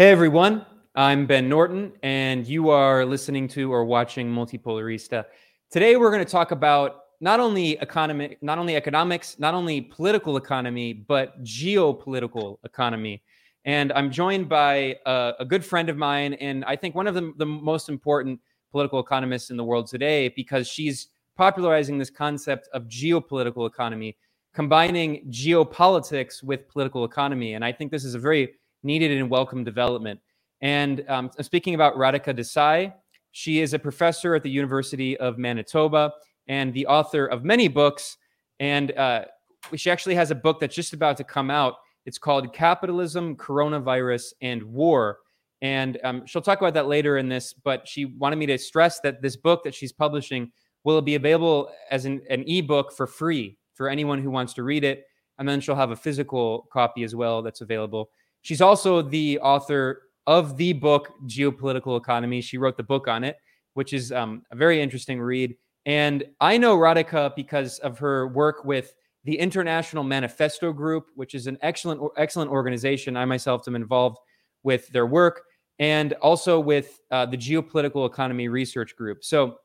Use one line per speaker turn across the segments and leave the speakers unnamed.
Hey everyone, I'm Ben Norton, and you are listening to or watching Multipolarista. Today we're going to talk about not only economic, not only economics, not only political economy, but geopolitical economy. And I'm joined by a, a good friend of mine, and I think one of the, the most important political economists in the world today, because she's popularizing this concept of geopolitical economy, combining geopolitics with political economy. And I think this is a very needed and welcome development. And um, speaking about Radhika Desai, she is a professor at the University of Manitoba and the author of many books. And uh, she actually has a book that's just about to come out. It's called Capitalism, Coronavirus, and War. And um, she'll talk about that later in this, but she wanted me to stress that this book that she's publishing will be available as an, an ebook for free for anyone who wants to read it. And then she'll have a physical copy as well that's available. She's also the author of the book Geopolitical Economy. She wrote the book on it, which is um, a very interesting read. And I know Radhika because of her work with the International Manifesto Group, which is an excellent, excellent organization. I myself am involved with their work and also with uh, the Geopolitical Economy Research Group. So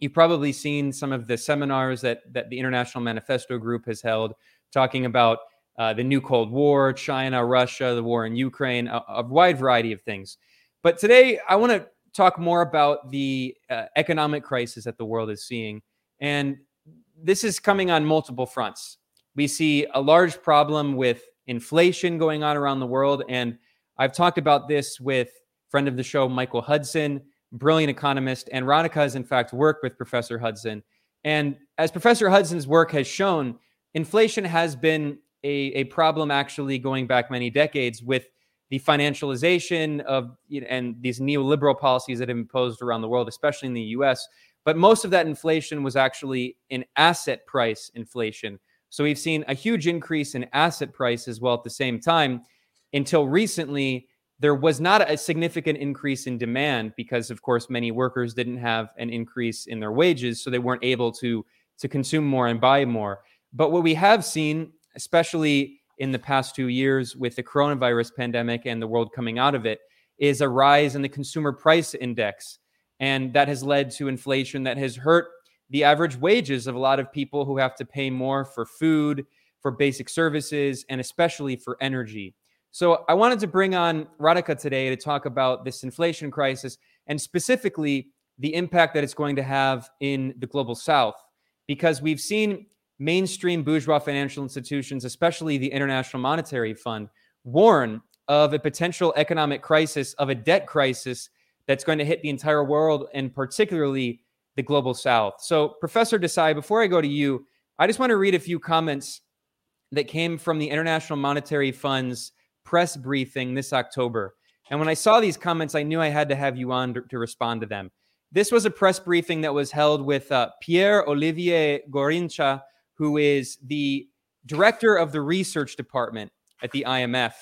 you've probably seen some of the seminars that that the International Manifesto Group has held, talking about uh, the new Cold War, China, Russia, the war in Ukraine, a, a wide variety of things. But today, I want to talk more about the uh, economic crisis that the world is seeing. And this is coming on multiple fronts. We see a large problem with inflation going on around the world. And I've talked about this with friend of the show, Michael Hudson, brilliant economist. And Radhika has, in fact, worked with Professor Hudson. And as Professor Hudson's work has shown, inflation has been a, a problem actually going back many decades with the financialization of you know, and these neoliberal policies that have imposed around the world, especially in the US. But most of that inflation was actually in asset price inflation. So we've seen a huge increase in asset prices while at the same time, until recently, there was not a significant increase in demand because, of course, many workers didn't have an increase in their wages, so they weren't able to, to consume more and buy more. But what we have seen especially in the past two years with the coronavirus pandemic and the world coming out of it, is a rise in the consumer price index. And that has led to inflation that has hurt the average wages of a lot of people who have to pay more for food, for basic services, and especially for energy. So I wanted to bring on Radhika today to talk about this inflation crisis and specifically the impact that it's going to have in the global south. Because we've seen mainstream bourgeois financial institutions, especially the International Monetary Fund, warn of a potential economic crisis, of a debt crisis that's going to hit the entire world and particularly the global south. So, Professor Desai, before I go to you, I just want to read a few comments that came from the International Monetary Fund's press briefing this October. And when I saw these comments, I knew I had to have you on to, to respond to them. This was a press briefing that was held with uh, Pierre Olivier Gourinchas, who is the director of the research department at the IMF.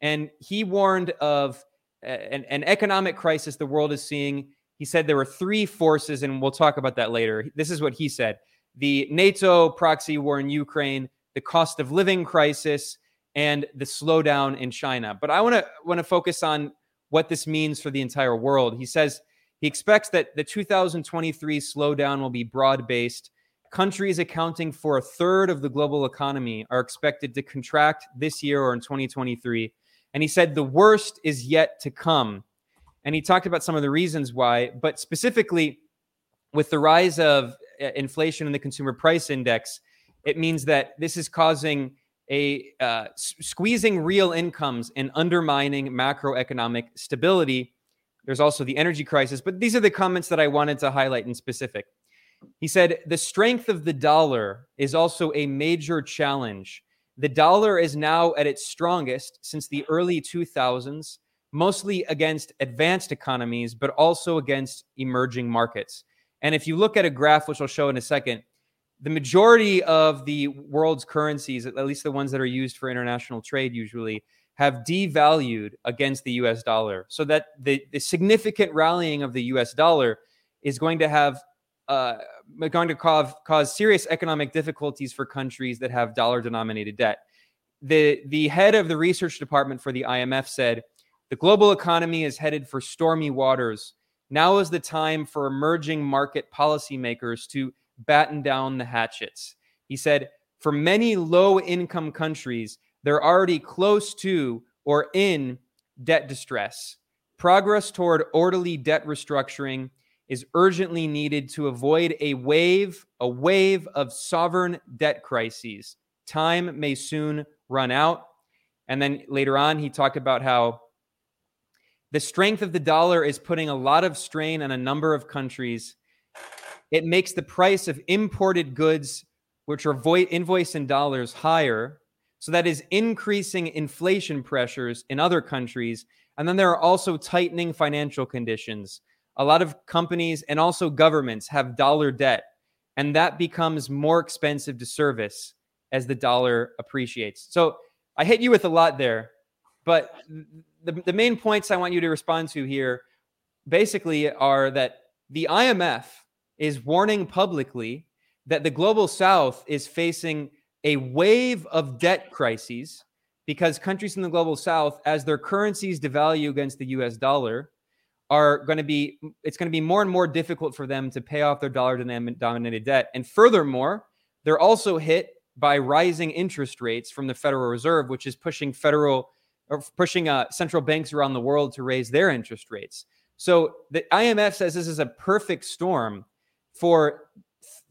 And he warned of an, an, economic crisis the world is seeing. He said there were three forces, and we'll talk about that later. This is what he said the NATO proxy war in Ukraine, the cost of living crisis, and the slowdown in China. But I want to want to focus on what this means for the entire world. He says he expects that the 2023 slowdown will be broad based countries accounting for a third of the global economy are expected to contract this year or in 2023. And he said the worst is yet to come. And he talked about some of the reasons why, but specifically with the rise of uh, inflation in the consumer price index, it means that this is causing a uh, squeezing real incomes and undermining macroeconomic stability. There's also the energy crisis, but these are the comments that I wanted to highlight in specific. He said, The strength of the dollar is also a major challenge. The dollar is now at its strongest since the early 2000s, mostly against advanced economies, but also against emerging markets. And if you look at a graph, which I'll show in a second, the majority of the world's currencies, at least the ones that are used for international trade usually, have devalued against the US dollar. So that the, the significant rallying of the US dollar is going to have uh, going to cause, cause serious economic difficulties for countries that have dollar denominated debt. The, the head of the research department for the IMF said The global economy is headed for stormy waters. Now is the time for emerging market policymakers to batten down the hatchets. He said, for many low income countries, they're already close to or in debt distress. Progress toward orderly debt restructuring is urgently needed to avoid a wave, a wave of sovereign debt crises. Time may soon run out. And then later on, he talked about how the strength of the dollar is putting a lot of strain on a number of countries. It makes the price of imported goods, which are vo- invoiced in dollars, higher. So that is increasing inflation pressures in other countries. And then there are also tightening financial conditions. A lot of companies and also governments have dollar debt, and that becomes more expensive to service as the dollar appreciates. So I hit you with a lot there, but the, the main points I want you to respond to here basically are that the IMF is warning publicly that the global south is facing a wave of debt crises because countries in the global south, as their currencies devalue against the US dollar, are going to be it's going to be more and more difficult for them to pay off their dollar denominated debt. And furthermore, they're also hit by rising interest rates from the Federal Reserve, which is pushing federal or pushing uh, central banks around the world to raise their interest rates. So the IMF says this is a perfect storm for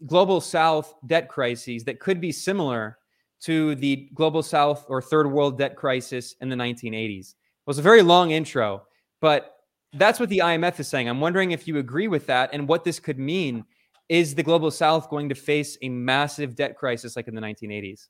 global South debt crises that could be similar to the global South or third world debt crisis in the 1980s. It was a very long intro, but that's what the IMF is saying. I'm wondering if you agree with that and what this could mean. Is the global South going to face a massive debt crisis like in the 1980s?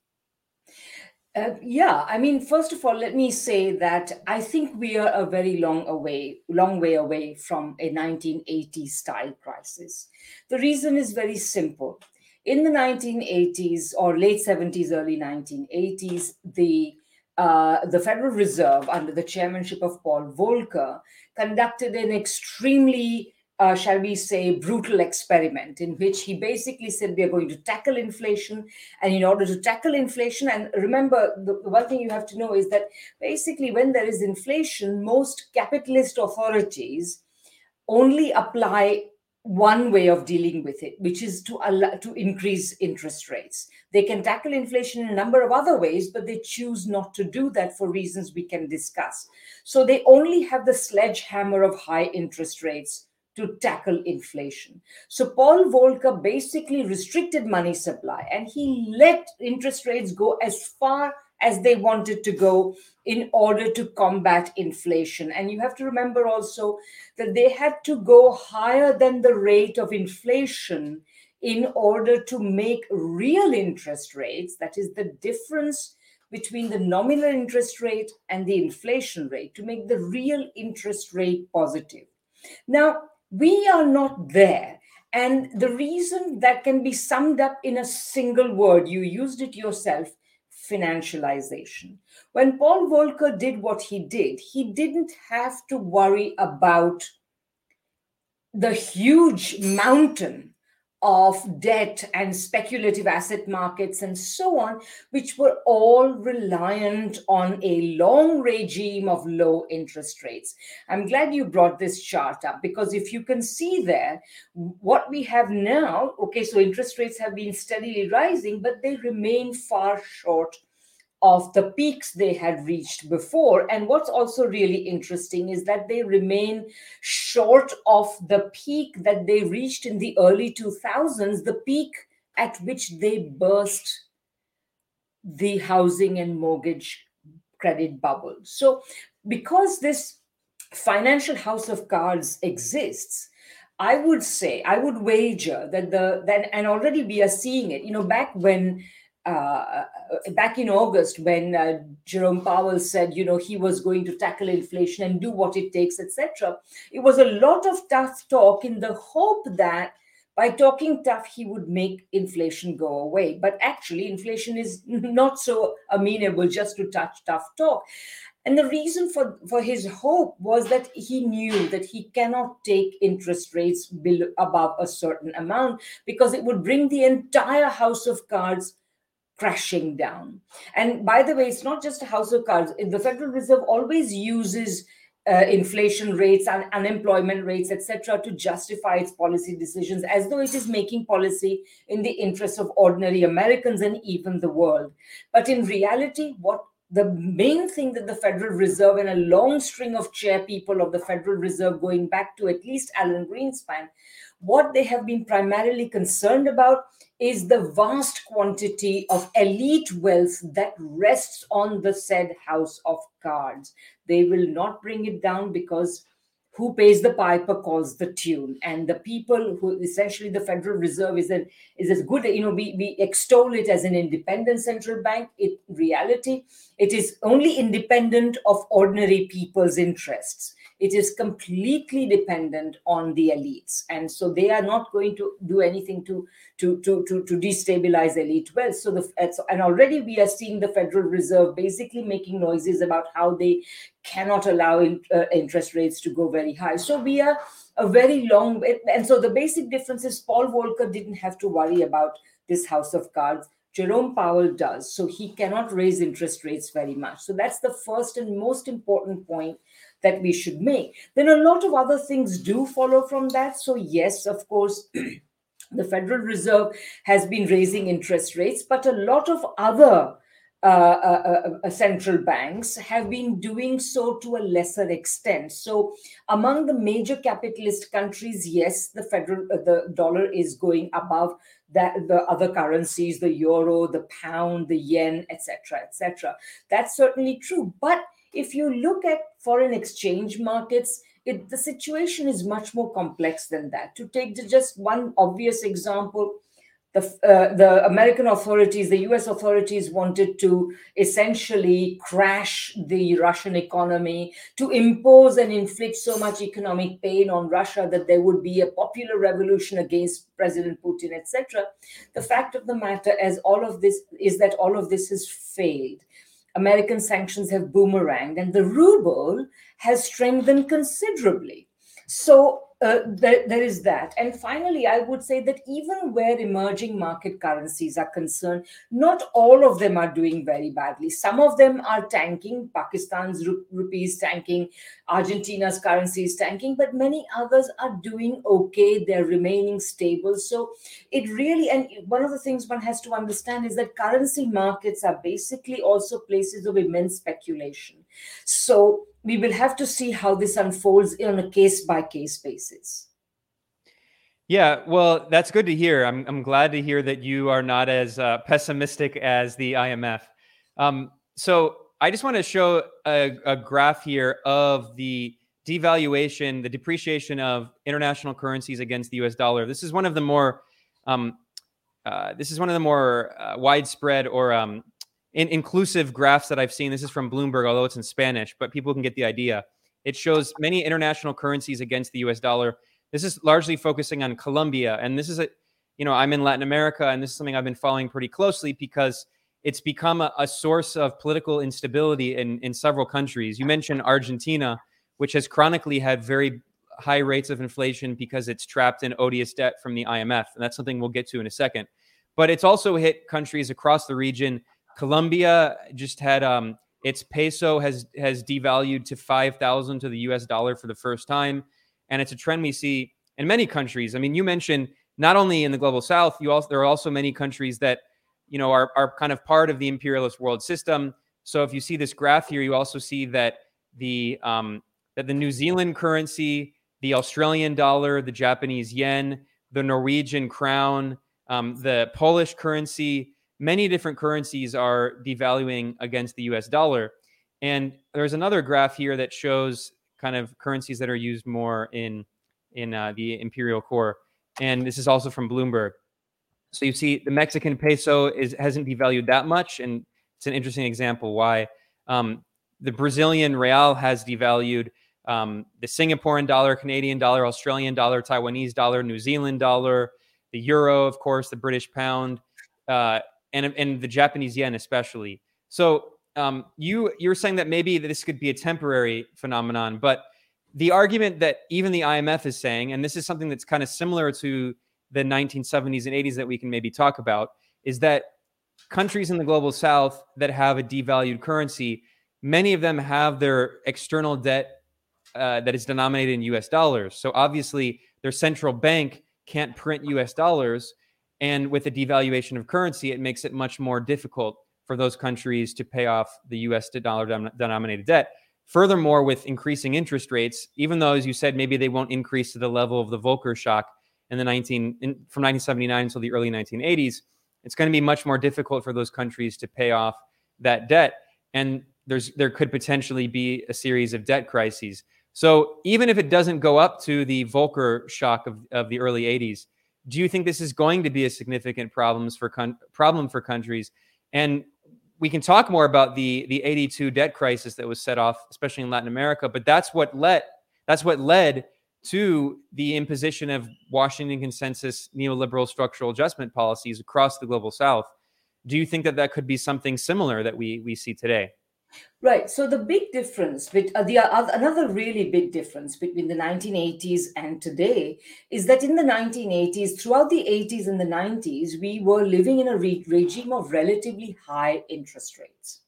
Uh, yeah, I mean, first of all, let me say that I think we are a very long away, long way away from a 1980s style crisis. The reason is very simple. In the 1980s or late 70s, early 1980s, the uh, the Federal Reserve, under the chairmanship of Paul Volcker, conducted an extremely uh, shall we say, brutal experiment in which he basically said we are going to tackle inflation. And in order to tackle inflation, and remember, the, the one thing you have to know is that basically, when there is inflation, most capitalist authorities only apply one way of dealing with it, which is to allow, to increase interest rates. They can tackle inflation in a number of other ways, but they choose not to do that for reasons we can discuss. So they only have the sledgehammer of high interest rates to tackle inflation. So Paul Volcker basically restricted money supply and he let interest rates go as far as they wanted to go in order to combat inflation. And you have to remember also that they had to go higher than the rate of inflation in order to make real interest rates, that is the difference between the nominal interest rate and the inflation rate, to make the real interest rate positive. Now, we are not there. And the reason that can be summed up in a single word, you used it yourself financialization. When Paul Volcker did what he did, he didn't have to worry about the huge mountain of debt and speculative asset markets and so on, which were all reliant on a long regime of low interest rates. I'm glad you brought this chart up because if you can see there, what we have now, okay, so interest rates have been steadily rising, but they remain far short of the peaks they had reached before. And what's also really interesting is that they remain short of the peak that they reached in the early 2000s, the peak at which they burst the housing and mortgage credit bubble. So, because this financial house of cards exists, I would say, I would wager that the then and already we are seeing it. You know, back when uh, back in August when uh, Jerome Powell said, you know, he was going to tackle inflation and do what it takes, etc. It was a lot of tough talk in the hope that by talking tough, he would make inflation go away. But actually, inflation is not so amenable just to touch tough talk. And the reason for, for his hope was that he knew that he cannot take interest rates below, above a certain amount because it would bring the entire house of cards crashing down. And by the way, it's not just a house of cards. The Federal Reserve always uses uh, inflation rates and unemployment rates, etc., to justify its policy decisions as though it is making policy in the interest of ordinary Americans and even the world. But in reality, what the main thing that the Federal Reserve and a long string of chair people of the Federal Reserve, going back to at least Alan Greenspan, what they have been primarily concerned about is the vast quantity of elite wealth that rests on the said house of cards. They will not bring it down because who pays the piper calls the tune. And the people who essentially the federal reserve is an is as good you know we, we extol it as an independent central bank. In reality it is only independent of ordinary people's interests it is completely dependent on the elites and so they are not going to do anything to to to to, to destabilize elite wealth so the and already we are seeing the federal reserve basically making noises about how they cannot allow in, uh, interest rates to go very high so we are a very long and so the basic difference is paul volcker didn't have to worry about this house of cards Jerome Powell does. So he cannot raise interest rates very much. So that's the first and most important point that we should make. Then a lot of other things do follow from that. So, yes, of course. the Federal Reserve has been raising interest rates, but a lot of other uh, uh, uh, central banks have been doing so to a lesser extent. So, among the major capitalist countries, yes, the federal uh, the dollar is going above that the other currencies, the euro, the pound, the yen, etc., etc. That's certainly true, but if you look at foreign exchange markets, it, the situation is much more complex than that. To take just one obvious example, the, uh, the American authorities, the US authorities wanted to essentially crash the Russian economy, to impose and inflict so much economic pain on Russia that there would be a popular revolution against President Putin, etc. The fact of the matter is all of this is that all of this has failed. American sanctions have boomeranged and the ruble has strengthened considerably. So uh, there, there is that. And finally, I would say that even where emerging market currencies are concerned, not all of them are doing very badly. Some of them are tanking, Pakistan's rupees tanking, Argentina's currency is tanking, but many others are doing okay. They're remaining stable. So it really, and one of the things one has to understand is that currency markets are basically also places of immense speculation. So we will have to see how this unfolds on a case by case basis.
Yeah, well, that's good to hear. I'm, I'm glad to hear that you are not as uh, pessimistic as the IMF. Um, so I just want to show a, a graph here of the devaluation, the depreciation of international currencies against the U.S. dollar. This is one of the more um, uh, this is one of the more uh, widespread or um, in inclusive graphs that I've seen. This is from Bloomberg, although it's in Spanish, but people can get the idea. It shows many international currencies against the US dollar. This is largely focusing on Colombia. And this is a, you know, I'm in Latin America, and this is something I've been following pretty closely because it's become a, a source of political instability in, in several countries. You mentioned Argentina, which has chronically had very high rates of inflation because it's trapped in odious debt from the IMF. And that's something we'll get to in a second. But it's also hit countries across the region Colombia just had um, its peso has has devalued to five thousand to the U.S. dollar for the first time, and it's a trend we see in many countries. I mean, you mentioned not only in the global south, you also there are also many countries that you know are are kind of part of the imperialist world system. So if you see this graph here, you also see that the um, that the New Zealand currency, the Australian dollar, the Japanese yen, the Norwegian crown, um, the Polish currency, many different currencies are devaluing against the US dollar. And there's another graph here that shows kind of currencies that are used more in in uh, the imperial core. And this is also from Bloomberg. So you see the Mexican peso is hasn't devalued that much, and it's an interesting example why. Um, the Brazilian real has devalued. Um, the Singaporean dollar, Canadian dollar, Australian dollar, Taiwanese dollar, New Zealand dollar, the euro, of course, the British pound, uh, and and the Japanese yen especially. So um, you you're saying that maybe this could be a temporary phenomenon, but the argument that even the IMF is saying, and this is something that's kind of similar to the 1970s and 80s that we can maybe talk about, is that countries in the global south that have a devalued currency, many of them have their external debt uh, that is denominated in U.S. dollars. So obviously, their central bank can't print U.S. dollars, and with the devaluation of currency, it makes it much more difficult for those countries to pay off the U.S. dollar denominated debt. Furthermore, with increasing interest rates, even though, as you said, maybe they won't increase to the level of the Volcker shock in the 19 in, from 1979 until the early 1980s, it's going to be much more difficult for those countries to pay off that debt, and there's there could potentially be a series of debt crises. So even if it doesn't go up to the Volcker shock of, of the early 80s, do you think this is going to be a significant problems for con- problem for countries? And we can talk more about the the 82 debt crisis that was set off, especially in Latin America. But that's what led that's what led to the imposition of Washington consensus neoliberal structural adjustment policies across the global South. Do you think that that could be something similar that we we see today?
Right. So the big difference, with, uh, the uh, another really big difference between the 1980s and today is that in the 1980s, throughout the 80s and the 90s, we were living in a re- regime of relatively high interest rates.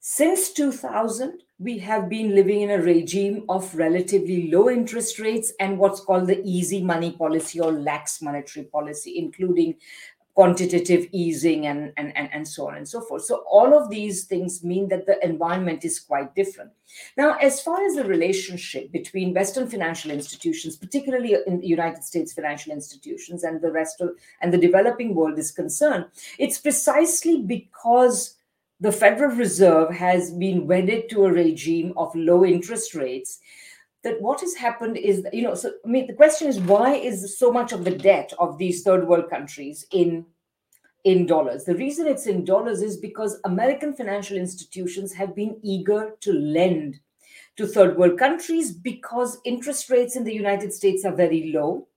Since 2000, we have been living in a regime of relatively low interest rates and what's called the easy money policy or lax monetary policy, including quantitative easing and, and, and, and so on and so forth. So all of these things mean that the environment is quite different. Now, as far as the relationship between Western financial institutions, particularly in the United States financial institutions and the rest of and the developing world is concerned, it's precisely because the Federal Reserve has been wedded to a regime of low interest rates that what has happened is you know so i mean the question is why is so much of the debt of these third world countries in in dollars? The reason it's in dollars is because american financial institutions have been eager to lend to third world countries because interest rates in the united states are very low.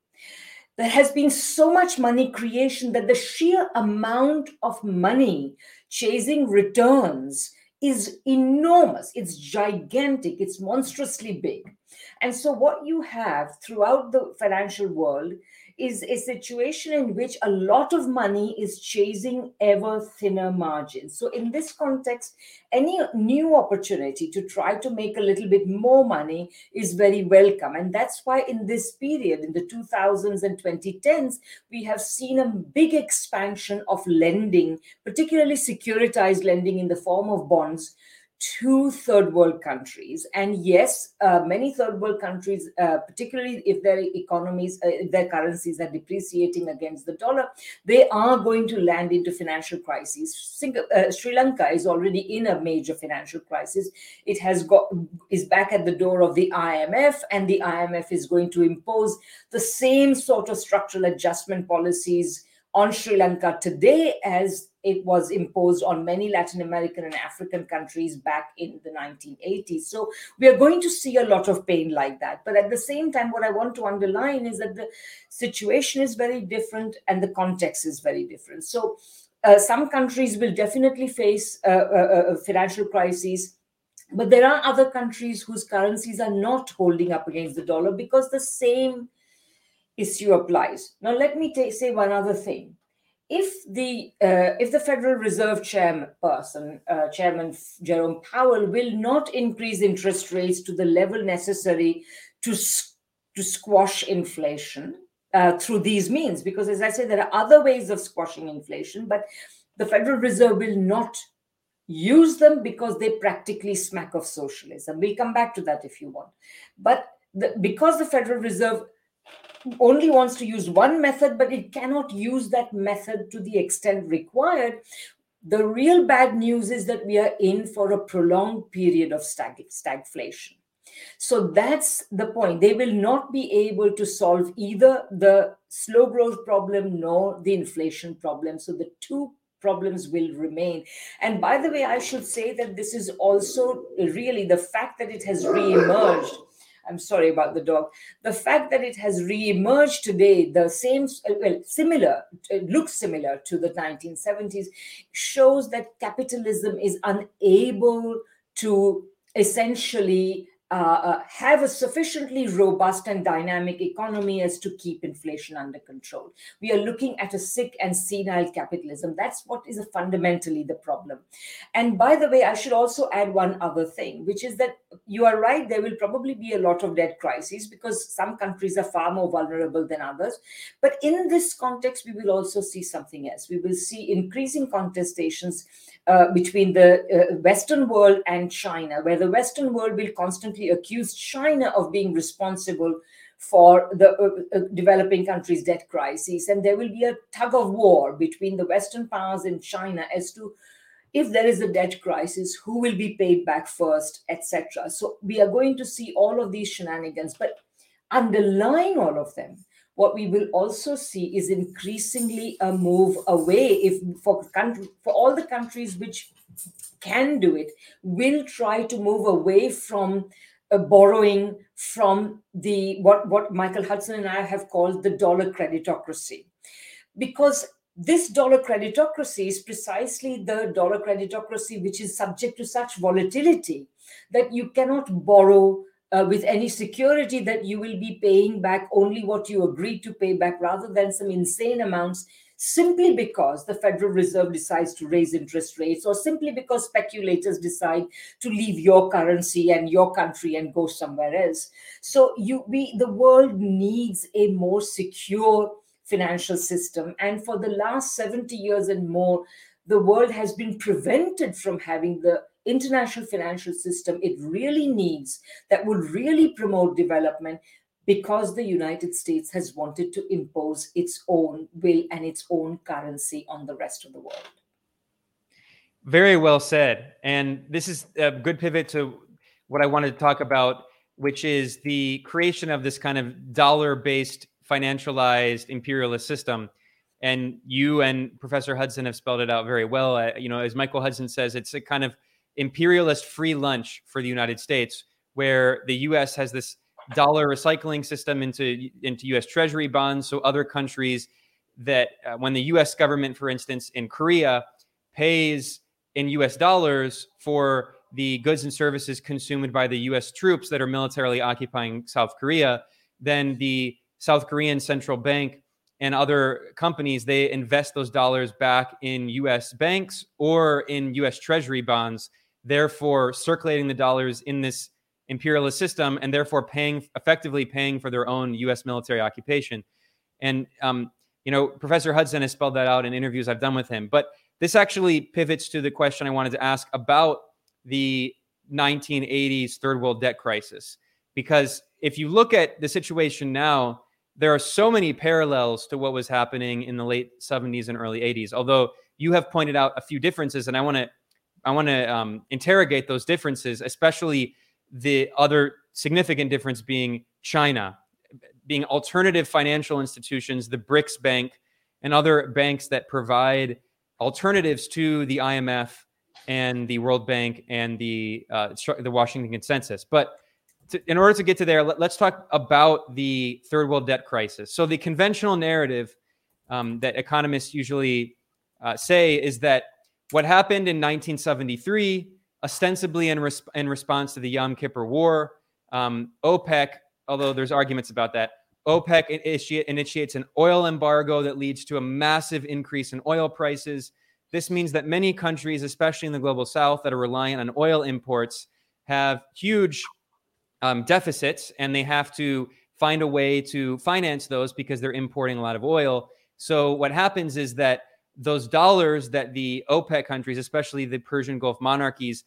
There has been so much money creation that the sheer amount of money chasing returns is enormous. It's gigantic. It's monstrously big and so, what you have throughout the financial world is a situation in which a lot of money is chasing ever thinner margins. So, in this context, any new opportunity to try to make a little bit more money is very welcome. And that's why, in this period, in the 2000s and 2010s, we have seen a big expansion of lending, particularly securitized lending in the form of bonds to third world countries. And yes, uh, many third world countries, uh, particularly if their economies, uh, their currencies are depreciating against the dollar, they are going to land into financial crises. Sing- uh, Sri Lanka is already in a major financial crisis. It has got is back at the door of the IMF, and the IMF is going to impose the same sort of structural adjustment policies on Sri Lanka today as it was imposed on many Latin American and African countries back in the 1980s. So we are going to see a lot of pain like that. But at the same time, what I want to underline is that the situation is very different and the context is very different. So uh, some countries will definitely face uh, uh, uh financial crises. But there are other countries whose currencies are not holding up against the dollar because the same issue applies. Now, let me t- say one other thing. If the uh, if the Federal Reserve chairperson, uh, Chairman Jerome Powell, will not increase interest rates to the level necessary to to squash inflation uh, through these means, because as I said, there are other ways of squashing inflation, but the Federal Reserve will not use them because they practically smack of socialism. We'll come back to that if you want. But the, because the Federal Reserve only wants to use one method, but it cannot use that method to the extent required. The real bad news is that we are in for a prolonged period of stag- stagflation. So that's the point. They will not be able to solve either the slow growth problem nor the inflation problem. So the two problems will remain. And by the way, I should say that this is also really the fact that it has re-emerged I'm sorry about the dog. The fact that it has re-emerged today, the same, uh, well, similar, uh, looks similar to the 1970s, shows that capitalism is unable to essentially uh, uh, have a sufficiently robust and dynamic economy as to keep inflation under control. We are looking at a sick and senile capitalism. That's what is fundamentally the problem. And by the way, I should also add one other thing, which is that you are right, there will probably be a lot of debt crises because some countries are far more vulnerable than others. But in this context, we will also see something else. We will see increasing contestations uh, between the uh, Western world and China, where the Western world will constantly accuse China of being responsible for the uh, uh, developing countries' debt crisis. And there will be a tug of war between the Western powers and China as to if there is a debt crisis, who will be paid back first, etc. So we are going to see all of these shenanigans, but underlying all of them what we will also see is increasingly a move away if for country, for all the countries which can do it will try to move away from borrowing from the what what Michael Hudson and I have called the dollar creditocracy. Because this dollar creditocracy is precisely the dollar creditocracy which is subject to such volatility that you cannot borrow uh, with any security that you will be paying back only what you agreed to pay back rather than some insane amounts simply because the Federal Reserve decides to raise interest rates or simply because speculators decide to leave your currency and your country and go somewhere else. So you we the world needs a more secure financial system. And for the last 70 years and more, the world has been prevented from having the international financial system it really needs that would really promote development because the United States has wanted to impose its own will and its own currency on the rest of the world.
Very well said. And this is a good pivot to what I wanted to talk about, which is the creation of this kind of dollar based financialized imperialist system. And you and Professor Hudson have spelled it out very well. Uh, you know, as Michael Hudson says, it's a kind of imperialist free lunch for the United States, where the U.S. has this dollar recycling system into into U.S. Treasury bonds. So other countries that uh, when the U.S. government, for instance, in Korea pays in U.S. dollars for the goods and services consumed by the U.S. troops that are militarily occupying South Korea, then the South Korean central bank and other companies they invest those dollars back in U.S. banks or in U.S. Treasury bonds therefore circulating the dollars in this imperialist system and therefore paying effectively paying for their own U.S. military occupation. And um, you know, Professor Hudson has spelled that out in interviews I've done with him. But this actually pivots to the question I wanted to ask about the 1980s third world debt crisis, because if you look at the situation now, there are so many parallels to what was happening in the late 70s and early 80s. Although you have pointed out a few differences, and I want to I want to um, interrogate those differences, especially the other significant difference being China, being alternative financial institutions, the BRICS Bank, and other banks that provide alternatives to the IMF and the World Bank and the uh, the Washington Consensus. But to, in order to get to there, let, us talk about the third world debt crisis. So the conventional narrative um, that economists usually uh, say is that what happened in 1973, ostensibly in, res- in response to the Yom Kippur War, um, OPEC, although there's arguments about that, OPEC initi- initiates an oil embargo that leads to a massive increase in oil prices. This means that many countries, especially in the global south, that are reliant on oil imports, have huge um, deficits and they have to find a way to finance those because they're importing a lot of oil. So, what happens is that those dollars that the OPEC countries, especially the Persian Gulf monarchies,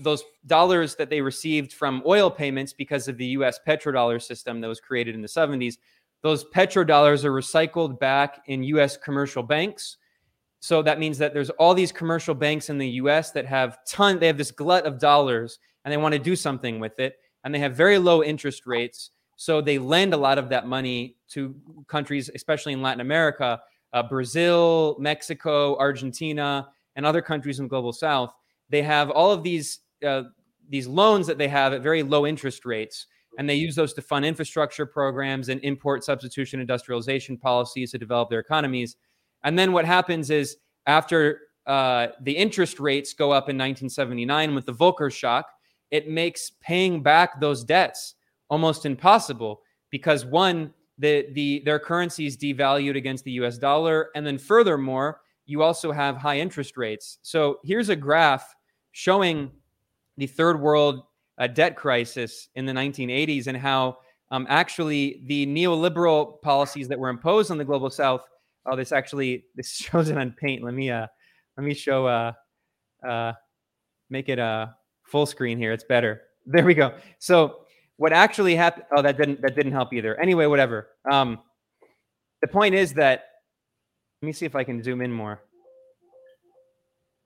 those dollars that they received from oil payments because of the US petrodollar system that was created in the 70s, those petrodollars are recycled back in US commercial banks. So that means that there's all these commercial banks in the US that have ton they have this glut of dollars and they want to do something with it and they have very low interest rates. So they lend a lot of that money to countries especially in Latin America uh, Brazil, Mexico, Argentina, and other countries in the global south, they have all of these uh, these loans that they have at very low interest rates, and they use those to fund infrastructure programs and import substitution industrialization policies to develop their economies. And then what happens is after uh, the interest rates go up in 1979 with the Volcker shock, it makes paying back those debts almost impossible because one, the, the their currencies devalued against the US dollar. And then furthermore, you also have high interest rates. So here's a graph showing the third world uh, debt crisis in the 1980s and how um, actually the neoliberal policies that were imposed on the global south. Oh, this actually this shows it on paint. Let me uh, let me show uh, uh, make it a uh, full screen here. It's better. There we go. So what actually happened? Oh, that didn't that didn't help either. Anyway, whatever. Um, the point is that let me see if I can zoom in more.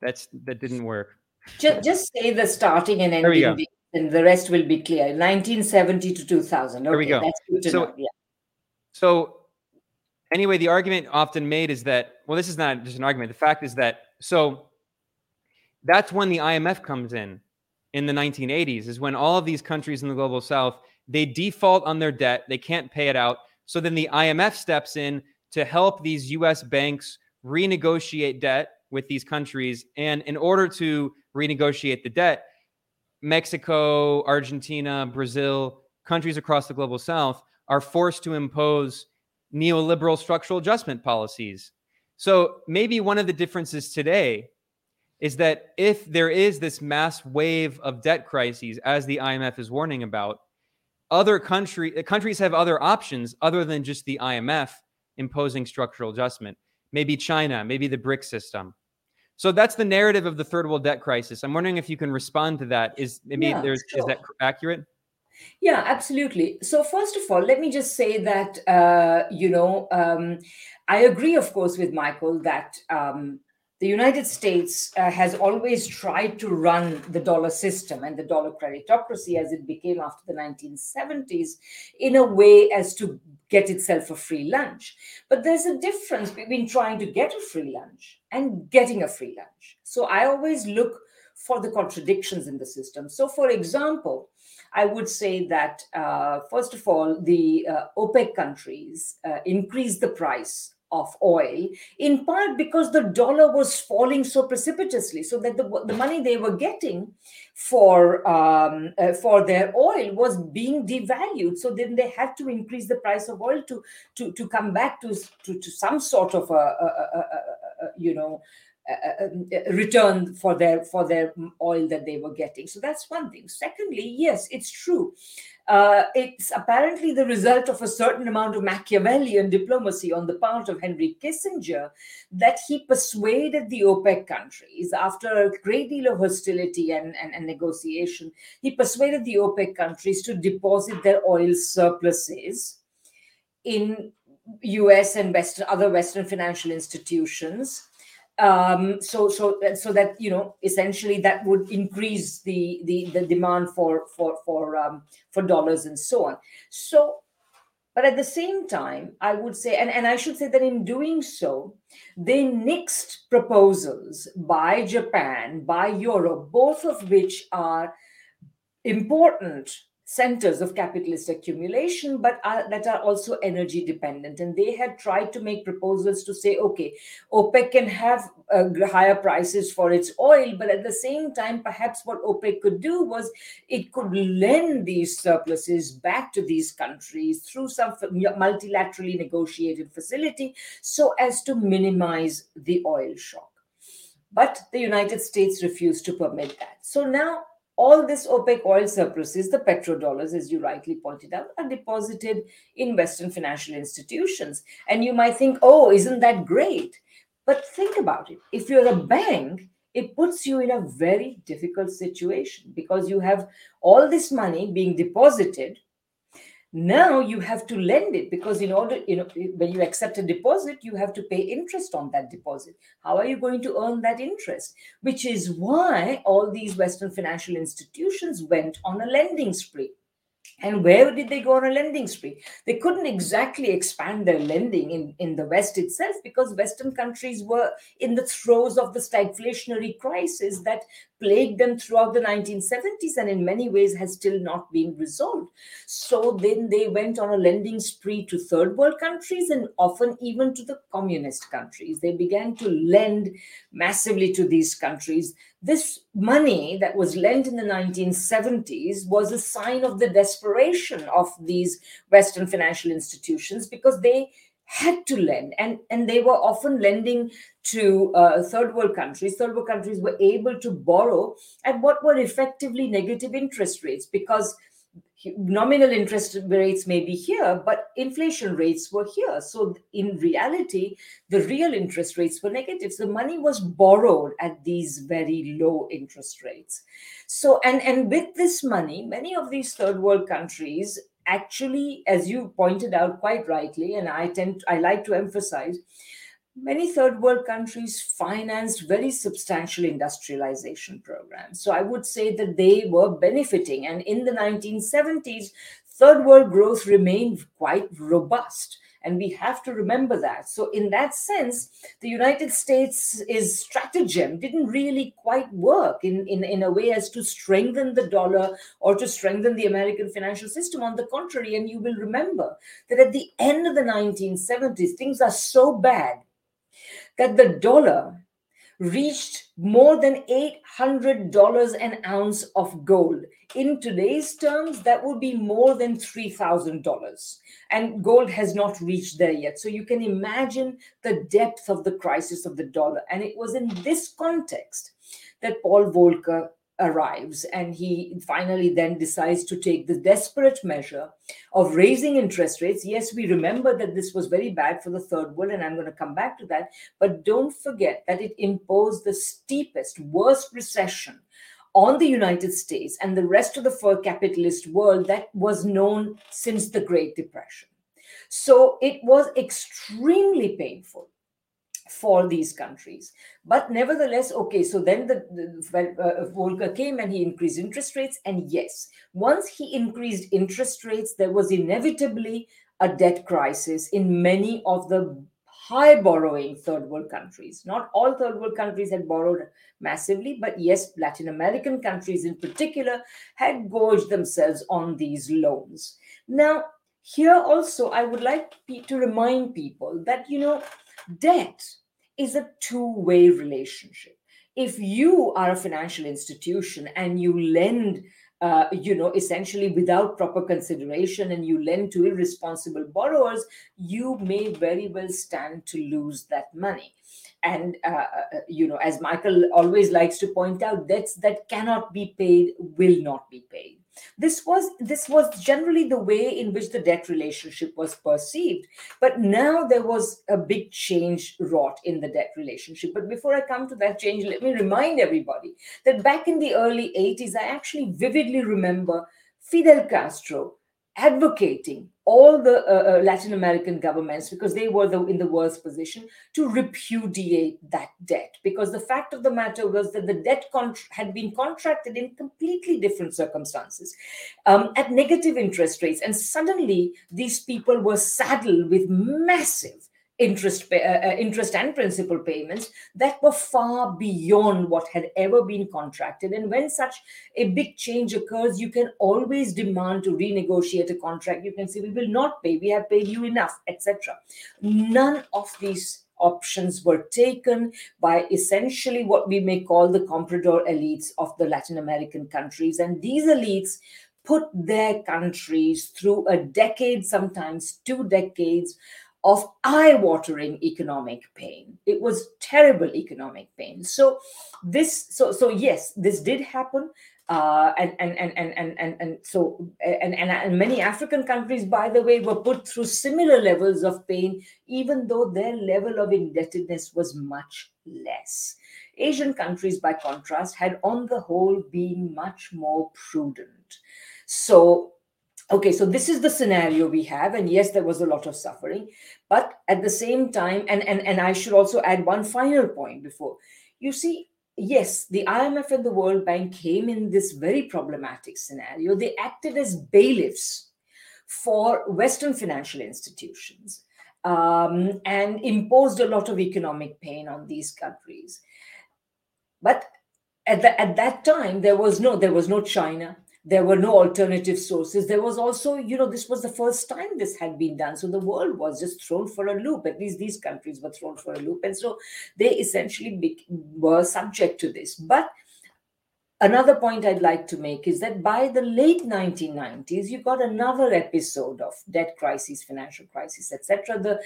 That's that didn't work.
Just, just say the starting and ending, and the rest will be clear. 1970 to 2000. Okay, there we go. That's good to so. Yeah.
So anyway, the argument often made is that well, this is not just an argument. The fact is that so that's when the IMF comes in in the 1980s is when all of these countries in the global south they default on their debt they can't pay it out. So then the imf steps in to help these us banks renegotiate debt with these countries. And in order to renegotiate the debt mexico argentina brazil countries across the global south are forced to impose neoliberal structural adjustment policies. So maybe one of the differences today is that if there is this mass wave of debt crises, as the IMF is warning about, other country countries have other options other than just the IMF imposing structural adjustment. Maybe China, maybe the BRIC system. So that's the narrative of the third world debt crisis. I'm wondering if you can respond to that. Is maybe yeah, there's sure. is that accurate?
Yeah, absolutely. So first of all, let me just say that uh, you know um, I agree, of course, with Michael that um, the United States uh, has always tried to run the dollar system and the dollar creditocracy as it became after the 1970s in a way as to get itself a free lunch. But there's a difference between trying to get a free lunch and getting a free lunch. So I always look for the contradictions in the system. So, for example, I would say that, uh, first of all, the uh, OPEC countries uh, increased the price of oil, in part because the dollar was falling so precipitously, so that the, the money they were getting for um, uh, for their oil was being devalued. So then they had to increase the price of oil to to to come back to to, to some sort of a, a, a, a you know Uh, uh, um, uh, return for their for their oil that they were getting. So that's one thing. Secondly yes it's true. Uh, it's apparently the result of a certain amount of Machiavellian diplomacy on the part of Henry Kissinger that he persuaded the OPEC countries, after a great deal of hostility and, and, and negotiation, he persuaded the OPEC countries to deposit their oil surpluses in US and Western, other Western financial institutions um, so so so that you know essentially that would increase the the, the demand for for for um, for dollars and so on. So but at the same time i would say and, and i should say that in doing so they nixed proposals by japan by europe both of which are important centers of capitalist accumulation, but are, that are also energy dependent. And they had tried to make proposals to say, okay, OPEC can have uh, higher prices for its oil, but at the same time, perhaps what OPEC could do was it could lend these surpluses back to these countries through some multilaterally negotiated facility so as to minimize the oil shock. But the United States refused to permit that. So now all this OPEC oil surpluses, the petrodollars, as you rightly pointed out, are deposited in Western financial institutions. And you might think, oh, isn't that great? But think about it. If you're a bank, it puts you in a very difficult situation because you have all this money being deposited now you have to lend it because in order you know when you accept a deposit you have to pay interest on that deposit. How are you going to earn that interest? Which is why all these western financial institutions went on a lending spree and where did they go on a lending spree? They couldn't exactly expand their lending in, in the West itself because Western countries were in the throes of the stagflationary crisis that plagued them throughout the 1970s and in many ways has still not been resolved. So then they went on a lending spree to third world countries and often even to the communist countries. They began to lend massively to these countries this money that was lent in the 1970s was a sign of the desperation of these Western financial institutions because they had to lend and, and they were often lending to uh, third world countries. Third world countries were able to borrow at what were effectively negative interest rates because nominal interest rates may be here, but inflation rates were here. So, in reality, the real interest rates were negative. So, money was borrowed at these very low interest rates. So, and, and with this money, many of these third world countries actually, as you pointed out quite rightly, and I tend, I like to emphasize, many third world countries financed very substantial industrialization programs. So I would say that they were benefiting. And in the 1970s, third world growth remained quite robust. And we have to remember that. So, in that sense, the United States' stratagem didn't really quite work in, in, in a way as to strengthen the dollar or to strengthen the American financial system. On the contrary, and you will remember that at the end of the 1970s, things are so bad that the dollar reached more than $800 an ounce of gold. In today's terms, that would be more than $3,000. And gold has not reached there yet. So you can imagine the depth of the crisis of the dollar. And it was in this context that Paul Volcker arrives and he finally then decides to take the desperate measure of raising interest rates. Yes we remember that this was very bad for the third world and i'm going to come back to that but don't forget that it imposed the steepest worst recession on the united states and the rest of the fur capitalist world that was known since the great depression. So it was extremely painful for these countries. But nevertheless, okay, so then the, the uh, Volcker came and he increased interest rates. And yes, once he increased interest rates, there was inevitably a debt crisis in many of the high borrowing third world countries. Not all third world countries had borrowed massively, but yes, Latin American countries in particular had gorged themselves on these loans. Now, here also, I would like to remind people that, you know, debt is a two way relationship. If you are a financial institution and you lend, uh, you know, essentially without proper consideration and you lend to irresponsible borrowers, you may very well stand to lose that money. And, uh, uh you know, as Michael always likes to point out, debts that cannot be paid will not be paid this was this was generally the way in which the debt relationship was perceived. But now there was a big change wrought in the debt relationship. But before i come to that change let me remind everybody that back in the early 80s i actually vividly remember fidel castro advocating all the uh, uh, Latin American governments because they were the, in the worst position to repudiate that debt. Because the fact of the matter was that the debt had been contracted in completely different circumstances um, at negative interest rates. And suddenly these people were saddled with massive interest uh, uh, interest and principal payments that were far beyond what had ever been contracted. And when such a big change occurs you can always demand to renegotiate a contract. You can say we will not pay. We have paid you enough etc none of these options were taken by essentially what we may call the comprador elites of the Latin American countries. And these elites put their countries through a decade, sometimes two decades of eye-watering economic pain. It was terrible economic pain. So this so so yes this did happen. Uh, and, and, and, and, and, and, and so and, and, and many african countries by the way were put through similar levels of pain even though their level of indebtedness was much less. Asian countries by contrast had on the whole been much more prudent. So okay so this is the scenario we have and yes there was a lot of suffering but at the same time and and, and i should also add one final point before. You see yes the imf and the world bank came in this very problematic scenario. They acted as bailiffs for western financial institutions um, and imposed a lot of economic pain on these countries. But at, the, at that time there was no there was no china there were no alternative sources there was also you know this was the first time this had been done so the world was just thrown for a loop at least these countries were thrown for a loop and so they essentially be, were subject to this but another point I'd like to make is that by the late 1990s, you got another episode of debt crisis, financial crisis, etc., the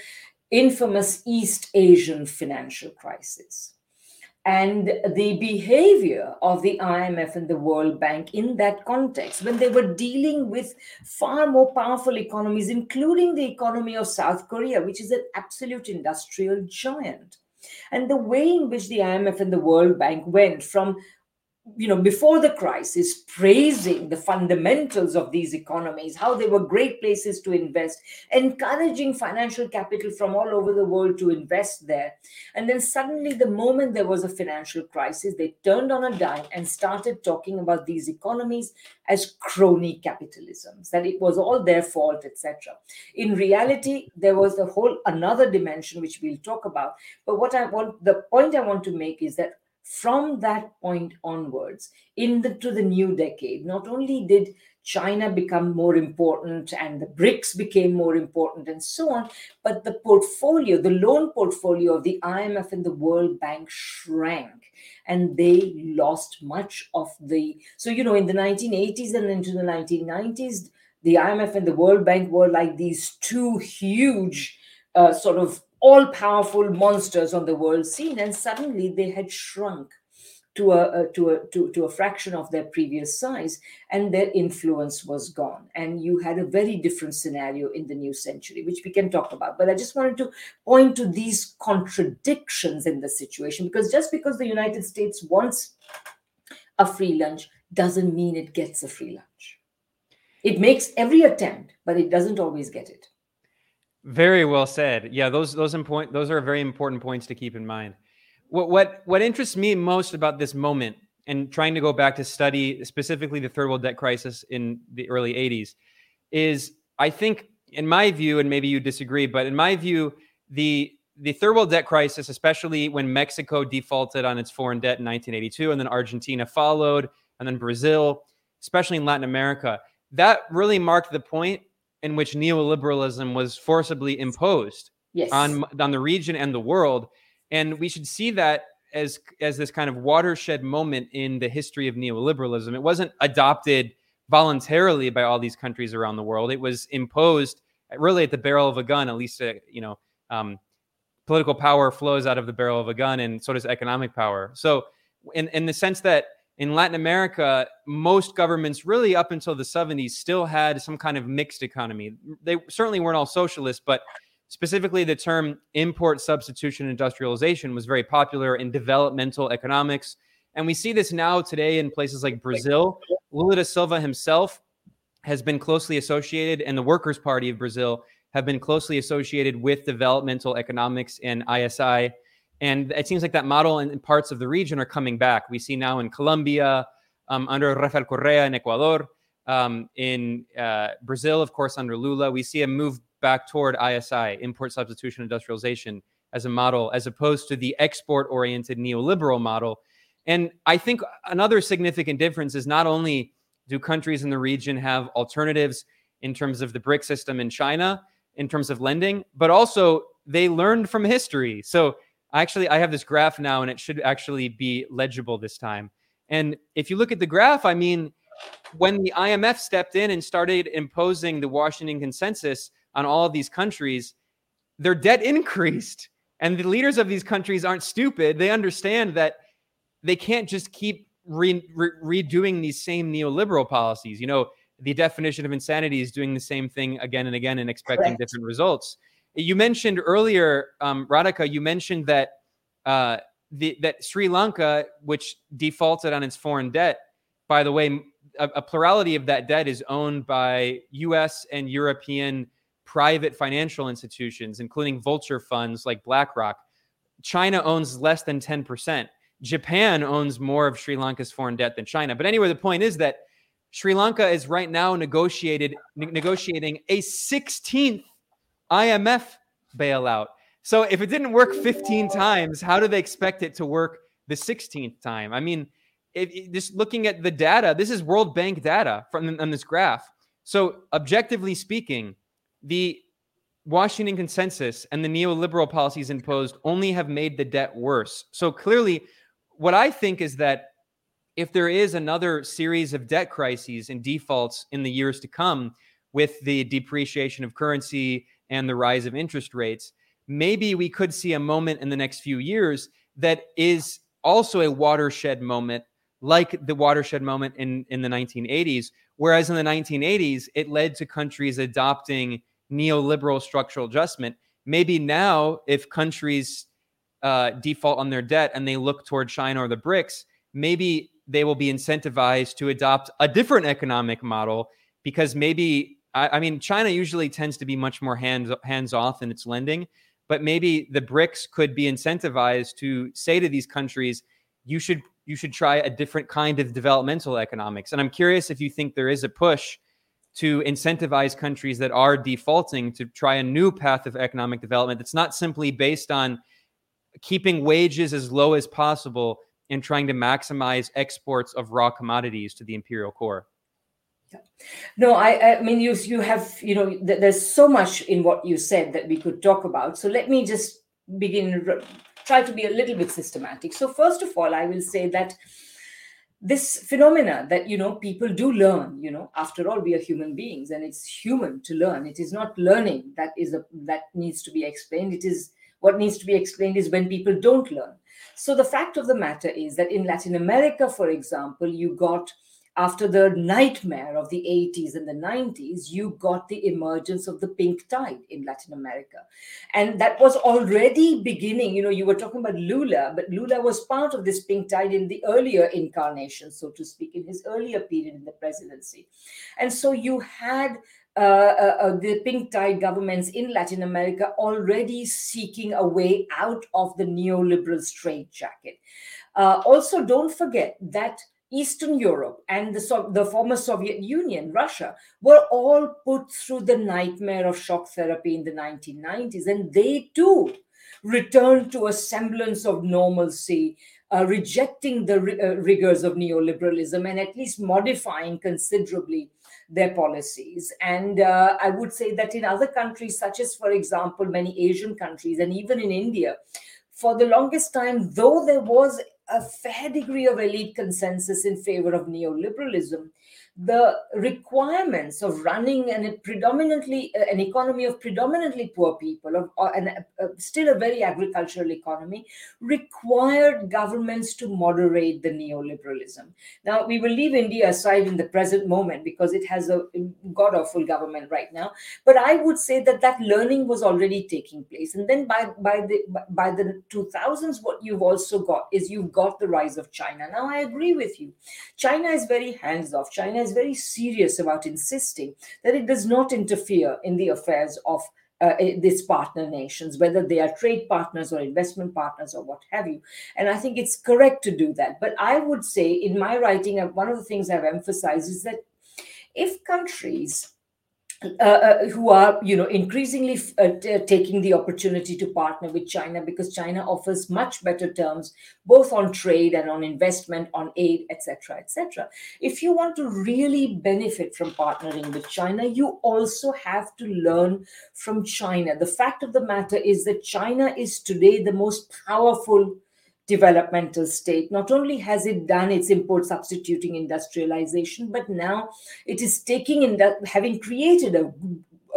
infamous East Asian financial crisis. And the behavior of the IMF and the World Bank in that context, when they were dealing with far more powerful economies, including the economy of South Korea, which is an absolute industrial giant. And the way in which the IMF and the World Bank went from you know, before the crisis, praising the fundamentals of these economies, how they were great places to invest, encouraging financial capital from all over the world to invest there. And then suddenly, the moment there was a financial crisis, they turned on a dime and started talking about these economies as crony capitalisms, that it was all their fault, etc. In reality, there was a whole another dimension which we'll talk about. But what I want, the point I want to make is that from that point onwards into the new decade not only did china become more important and the brics became more important and so on but the portfolio the loan portfolio of the imf and the world bank shrank and they lost much of the so you know in the 1980s and into the 1990s the imf and the world bank were like these two huge uh, sort of all powerful monsters on the world scene, and suddenly they had shrunk to a, to, a to, to a fraction of their previous size, and their influence was gone. And you had a very different scenario in the new century, which we can talk about. But I just wanted to point to these contradictions in the situation because just because the United States wants a free lunch doesn't mean it gets a free lunch. It makes every attempt, but it doesn't always get it.
Very well said. Yeah, those those important those are very important points to keep in mind. What what what interests me most about this moment and trying to go back to study specifically the third world debt crisis in the early 80s is I think in my view and maybe you disagree but in my view the the third world debt crisis especially when Mexico defaulted on its foreign debt in 1982 and then Argentina followed and then Brazil especially in Latin America that really marked the point in which neoliberalism was forcibly imposed yes. on on the region and the world, and we should see that as as this kind of watershed moment in the history of neoliberalism. It wasn't adopted voluntarily by all these countries around the world. It was imposed really at the barrel of a gun. At least, uh, you know, um, political power flows out of the barrel of a gun, and so does economic power. So, in in the sense that in Latin America, most governments, really up until the 70s, still had some kind of mixed economy. They certainly weren't all socialist, but specifically the term import substitution industrialization was very popular in developmental economics. And we see this now today in places like Brazil. Lula da Silva himself has been closely associated, and the Workers' Party of Brazil have been closely associated with developmental economics and ISI. And it seems like that model in, parts of the region are coming back. We see now in Colombia, um, under Rafael Correa in Ecuador, um, in uh, Brazil, of course, under Lula, we see a move back toward ISI, import substitution industrialization, as a model, as opposed to the export oriented neoliberal model. And I think another significant difference is not only do countries in the region have alternatives in terms of the BRIC system in China, in terms of lending, but also they learned from history. So actually I have this graph now and it should actually be legible this time. And if you look at the graph, I mean, when the IMF stepped in and started imposing the Washington consensus on all of these countries, their debt increased. And the leaders of these countries aren't stupid. They understand that they can't just keep re- re- redoing these same neoliberal policies. You know, the definition of insanity is doing the same thing again and again and expecting Correct. different results. You mentioned earlier, um, Radhika, you mentioned that uh, the, that Sri Lanka, which defaulted on its foreign debt, by the way, a, a plurality of that debt is owned by U.S. and European private financial institutions, including vulture funds like BlackRock. China owns less than 10%. Japan owns more of Sri Lanka's foreign debt than China. But anyway, the point is that Sri Lanka is right now negotiated ne- negotiating a 16th IMF bailout. So if it didn't work 15 times, how do they expect it to work the 16th time? I mean, just looking at the data, this is World Bank data from on this graph. So objectively speaking, the Washington consensus and the neoliberal policies imposed only have made the debt worse. So clearly, what I think is that if there is another series of debt crises and defaults in the years to come with the depreciation of currency and the rise of interest rates, maybe we could see a moment in the next few years that is also a watershed moment like the watershed moment in, in the 1980s. Whereas in the 1980s, it led to countries adopting neoliberal structural adjustment. Maybe now, if countries uh, default on their debt and they look toward China or the BRICS, maybe they will be incentivized to adopt a different economic model because maybe I, I mean China usually tends to be much more hands hands off in its lending, but maybe the BRICS could be incentivized to say to these countries, you should you should try a different kind of developmental economics. And I'm curious if you think there is a push to incentivize countries that are defaulting to try a new path of economic development that's not simply based on keeping wages as low as possible and trying to maximize exports of raw commodities to the imperial core.
No, I, I mean you you have you know there's so much in what you said that we could talk about. So let me just begin try to be a little bit systematic. So first of all, I will say that this phenomena that you know people do learn you know after all we are human beings and it's human to learn it is not learning that is a that needs to be explained it is what needs to be explained is when people don't learn so the fact of the matter is that in latin america for example you got after the nightmare of the 80s and the 90s, you got the emergence of the pink tide in Latin America. And that was already beginning. You know, you were talking about Lula, but Lula was part of this pink tide in the earlier incarnation, so to speak, in his earlier period in the presidency. And so you had uh, uh, uh, the pink tide governments in Latin America already seeking a way out of the neoliberal straitjacket. Uh, also, don't forget that Eastern Europe and the, the former Soviet Union, Russia, were all put through the nightmare of shock therapy in the 1990s. And they too returned to a semblance of normalcy, uh, rejecting the uh, rigors of neoliberalism and at least modifying considerably their policies. And uh, I would say that in other countries, such as, for example, many Asian countries and even in India, for the longest time, though there was a fair degree of elite consensus in favor of neoliberalism the requirements of running an predominantly uh, an economy of predominantly poor people of, uh, and uh, still a very agricultural economy required governments to moderate the neoliberalism. Now we will leave india aside in the present moment because it has a god awful government right now but i would say that that learning was already taking place. And then by by the by the 2000s what you've also got is you've got the rise of china. Now i agree with you. China is very hands off. China is very serious about insisting that it does not interfere in the affairs of uh, these partner nations, whether they are trade partners or investment partners or what have you. And I think it's correct to do that. But I would say in my writing, uh, one of the things I've emphasized is that if countries uh, uh, who are you know increasingly uh, t- taking the opportunity to partner with china because china offers much better terms both on trade and on investment on aid etc etc if you want to really benefit from partnering with china you also have to learn from china. The fact of the matter is that china is today the most powerful developmental state. Not only has it done its import substituting industrialization, but now it is taking in that having created a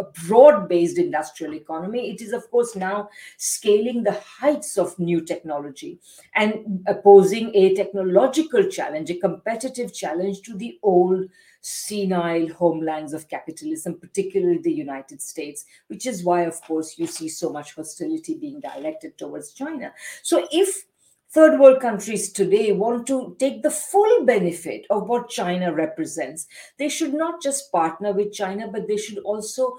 a broad based industrial economy. It is, of course, now scaling the heights of new technology and posing a technological challenge, a competitive challenge to the old senile homelands of capitalism, particularly the United States, which is why, of course, you see so much hostility being directed towards China. So, if third world countries today want to take the full benefit of what China represents. They should not just partner with China, but they should also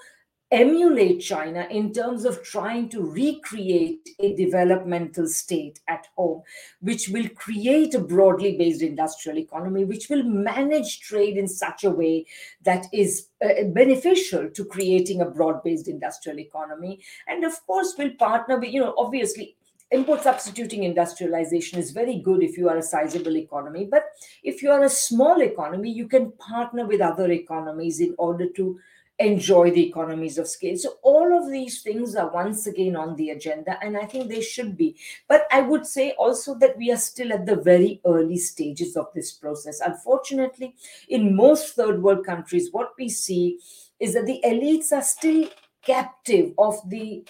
emulate China in terms of trying to recreate a developmental state at home, which will create a broadly based industrial economy, which will manage trade in such a way that is uh, beneficial to creating a broad based industrial economy. And of course, will partner with, you know, obviously import substituting industrialization is very good if you are a sizable economy but if you are a small economy you can partner with other economies in order to enjoy the economies of scale. So, all of these things are once again on the agenda, and I think they should be. But I would say also that we are still at the very early stages of this process. Unfortunately, in most third world countries, what we see is that the elites are still captive of the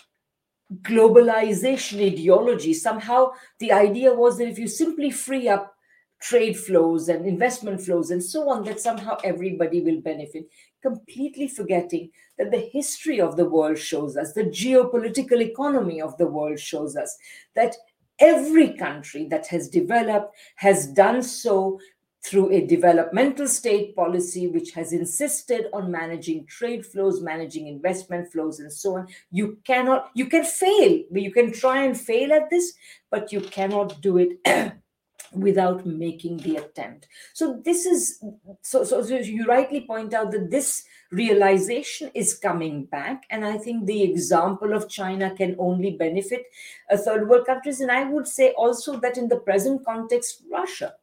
globalization ideology. Somehow, the idea was that if you simply free up trade flows and investment flows and so on, that somehow everybody will benefit, completely forgetting that the history of the world shows us, the geopolitical economy of the world shows us that every country that has developed has done so through a developmental state policy which has insisted on managing trade flows managing investment flows and so on. You cannot you can fail you can try and fail at this but you cannot do it without making the attempt. So this is so, so so you rightly point out that this realization is coming back and i think the example of china can only benefit a third world countries and i would say also that in the present context russia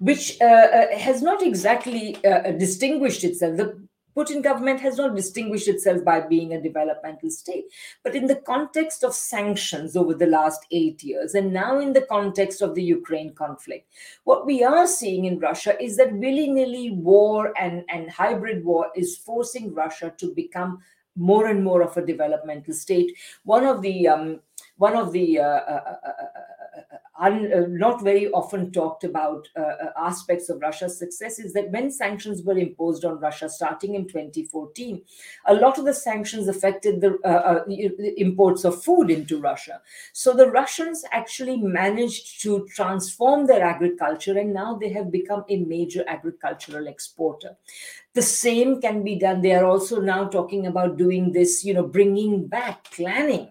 which uh, uh, has not exactly uh, distinguished itself. The Putin government has not distinguished itself by being a developmental state. But in the context of sanctions over the last eight years, and now in the context of the Ukraine conflict, what we are seeing in Russia is that willy nilly war and, and hybrid war is forcing Russia to become more and more of a developmental state. One of the um, one of the uh, uh, uh, uh, not very often talked about uh, uh, aspects of Russia's success is that when sanctions were imposed on Russia starting in 2014, a lot of the sanctions affected the, uh, uh imports of food into Russia. So the Russians actually managed to transform their agriculture and now they have become a major agricultural exporter. The same can be done. They are also now talking about doing this, you know, bringing back planning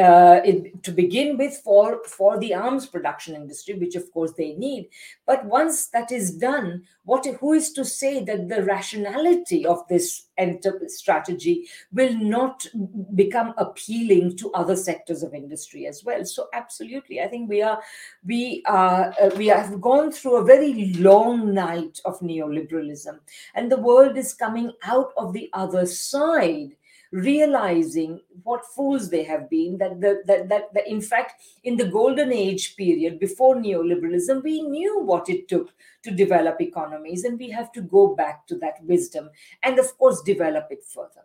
uh, to begin with for for the arms production industry which of course they need. But once that is done what who is to say that the rationality of this enter- strategy will not become appealing to other sectors of industry as well? So absolutely i think we are we are uh, we have gone through a very long night of neoliberalism and the world is coming out of the other side realizing what fools they have been that, the, that, that, that in fact in the golden age period before neoliberalism we knew what it took to develop economies and we have to go back to that wisdom and of course develop it further.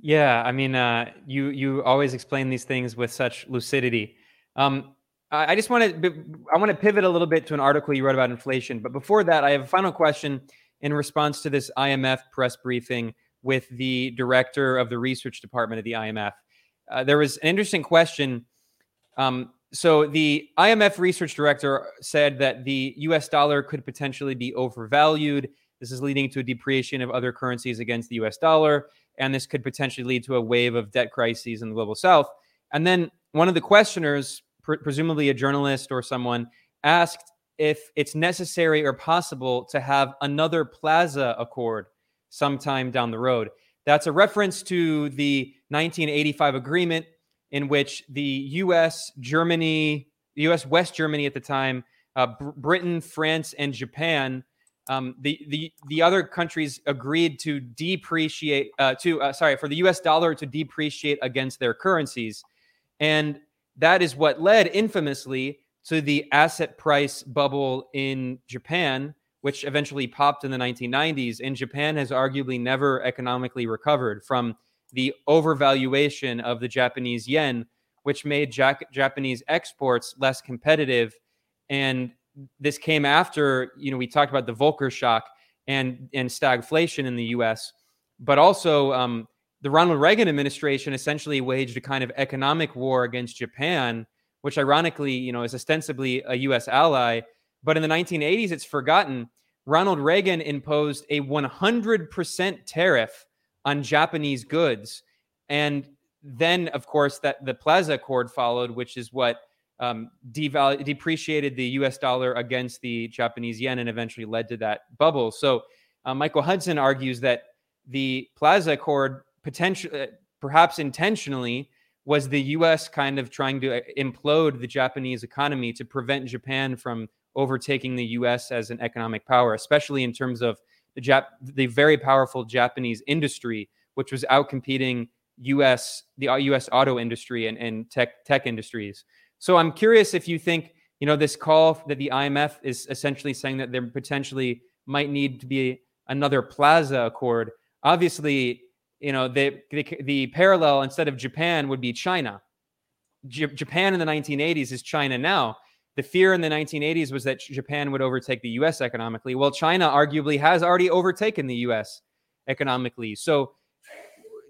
Yeah i mean uh, you you always explain these things with such lucidity. Um, I just want to I want to pivot a little bit to an article you wrote about inflation, but before that, I have a final question in response to this IMF press briefing with the director of the research department of the IMF. Uh, there was an interesting question. Um, so the IMF research director said that the US dollar could potentially be overvalued. This is leading to a depreciation of other currencies against the US dollar. And this could potentially lead to a wave of debt crises in the global south. And then one of the questioners, pr- presumably a journalist or someone, asked if it's necessary or possible to have another Plaza Accord sometime down the road. That's a reference to the 1985 agreement in which the US, Germany, the US, West Germany at the time, uh, Br- Britain, France, and Japan. Um, the, the, the other countries agreed to depreciate, uh, to, uh, sorry, for the US dollar to depreciate against their currencies. And that is what led infamously to the asset price bubble in Japan, which eventually popped in the 1990s, and Japan has arguably never economically recovered from the overvaluation of the Japanese yen, which made Japanese exports less competitive. And this came after, you know, we talked about the Volcker shock and, and stagflation in the US, but also um, the Ronald Reagan administration essentially waged a kind of economic war against Japan, which ironically, you know, is ostensibly a US ally but in the 1980s, it's forgotten. Ronald Reagan imposed a 100% tariff on Japanese goods. And then, of course, that the Plaza Accord followed, which is what um, depreciated the US dollar against the Japanese yen and eventually led to that bubble. So, uh, Michael Hudson argues that the Plaza Accord, potentially, uh, perhaps intentionally, was the US kind of trying to uh, implode the Japanese economy to prevent Japan from overtaking the US as an economic power, especially in terms of the Jap- the very powerful Japanese industry, which was outcompeting U.S. the U.S. Uh, auto industry and, and tech tech industries. So I'm curious if you think you know this call that the IMF is essentially saying that there potentially might need to be another Plaza Accord. Obviously, you know the the, the parallel instead of Japan would be China. J- Japan in the 1980s is China now. The fear in the 1980s was that Japan would overtake the US economically. Well, China arguably has already overtaken the US economically. So,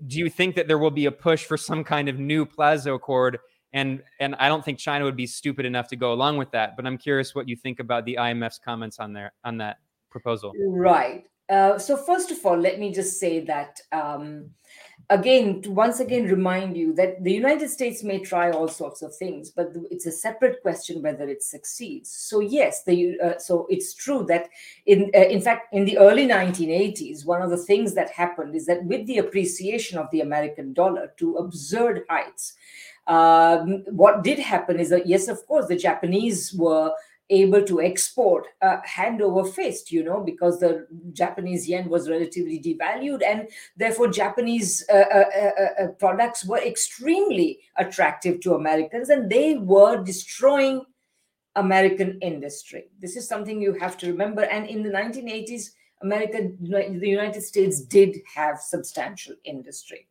do you think that there will be a push for some kind of new Plaza Accord? And and I don't think China would be stupid enough to go along with that. But I'm curious what you think about the IMF's comments on there on that proposal.
Right. Uh, so first of all, let me just say that um, again, to once again remind you that the United States may try all sorts of things, but it's a separate question whether it succeeds. So yes, the uh, so it's true that in uh, in fact in the early 1980s, one of the things that happened is that with the appreciation of the American dollar to absurd heights. Um, what did happen is that yes, of course, the Japanese were able to export uh, hand over fist, you know, because the Japanese yen was relatively devalued, and therefore Japanese uh, uh, uh, uh, products were extremely attractive to Americans, and they were destroying American industry. This is something you have to remember. And in the 1980s, America, the United States did have substantial industry.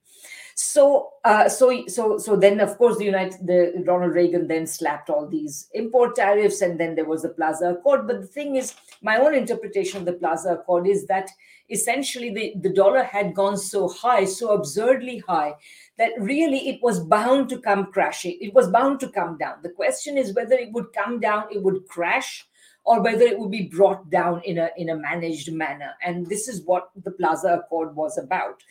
So, uh, so, so, so then, of course, the United, the Ronald Reagan then slapped all these import tariffs, and then there was the Plaza Accord. But the thing is, my own interpretation of the Plaza Accord is that essentially the, the dollar had gone so high, so absurdly high, that really it was bound to come crashing. It was bound to come down. The question is whether it would come down, it would crash, or whether it would be brought down in a in a managed manner and this is what the plaza accord was about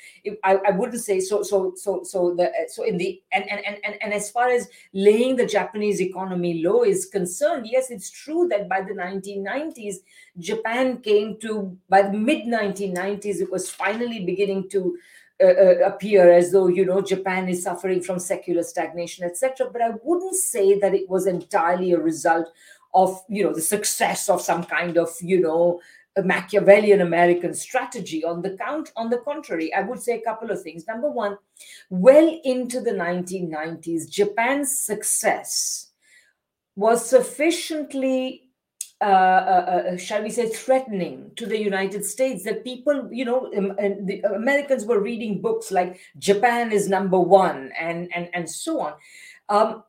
I, I wouldn't say so so so so the so in the and, and and and and as far as laying the japanese economy low is concerned yes it's true that by the 1990s japan came to by the mid 1990s it was finally beginning to uh, uh, appear as though you know Japan is suffering from secular stagnation, etc. But I wouldn't say that it was entirely a result of you know the success of some kind of you know Machiavellian American strategy. On the count, on the contrary, I would say a couple of things. Number one, well into the 1990s, Japan's success was sufficiently uh, uh, uh, shall we say, threatening to the United States that people, you know, um, the Americans were reading books like Japan is number one and and and so on. Um,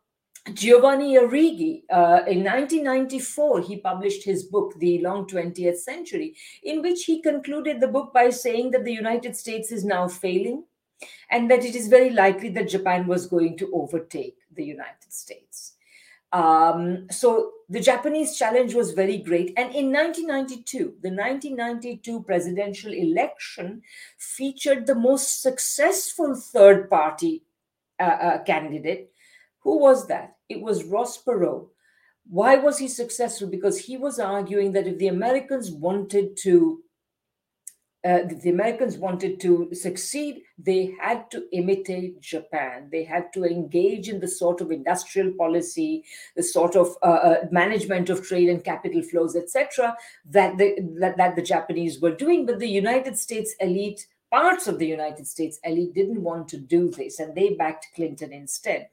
Giovanni Arrighi, uh, in 1994, he published his book, The Long 20th Century, in which he concluded the book by saying that the United States is now failing and that it is very likely that Japan was going to overtake the United States. Um, so the Japanese challenge was very great. And in 1992, the 1992 presidential election featured the most successful third party uh, uh, candidate, who was that? It was Ross Perot. Why was he successful? Because he was arguing that if the Americans wanted to uh, the Americans wanted to succeed, they had to imitate Japan. They had to engage in the sort of industrial policy, the sort of uh, uh, management of trade and capital flows, etc., that the that, that the Japanese were doing. But the United States elite, parts of the United States elite, didn't want to do this, and they backed Clinton instead.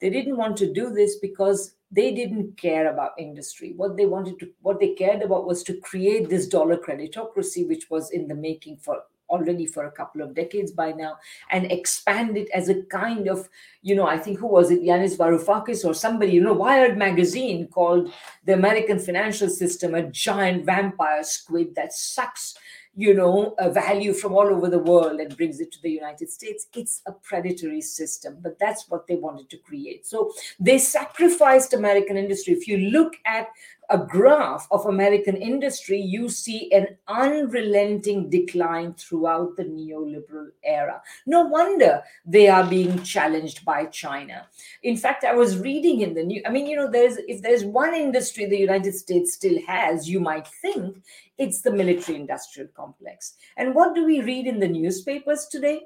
They didn't want to do this because they didn't care about industry. What they wanted to, what they cared about was to create this dollar creditocracy, which was in the making for already for a couple of decades by now, and expand it as a kind of, you know, I think who was it, Yanis Varoufakis or somebody, you know, Wired magazine called the American financial system a giant vampire squid that sucks you know, a value from all over the world and brings it to the United States. It's a predatory system, but that's what they wanted to create. So they sacrificed American industry. If you look at a graph of American industry, you see an unrelenting decline throughout the neoliberal era. No wonder they are being challenged by China. In fact, I was reading in the new, I mean, you know, there's if there's one industry the United States still has, you might think it's the military industrial complex. And what do we read in the newspapers today?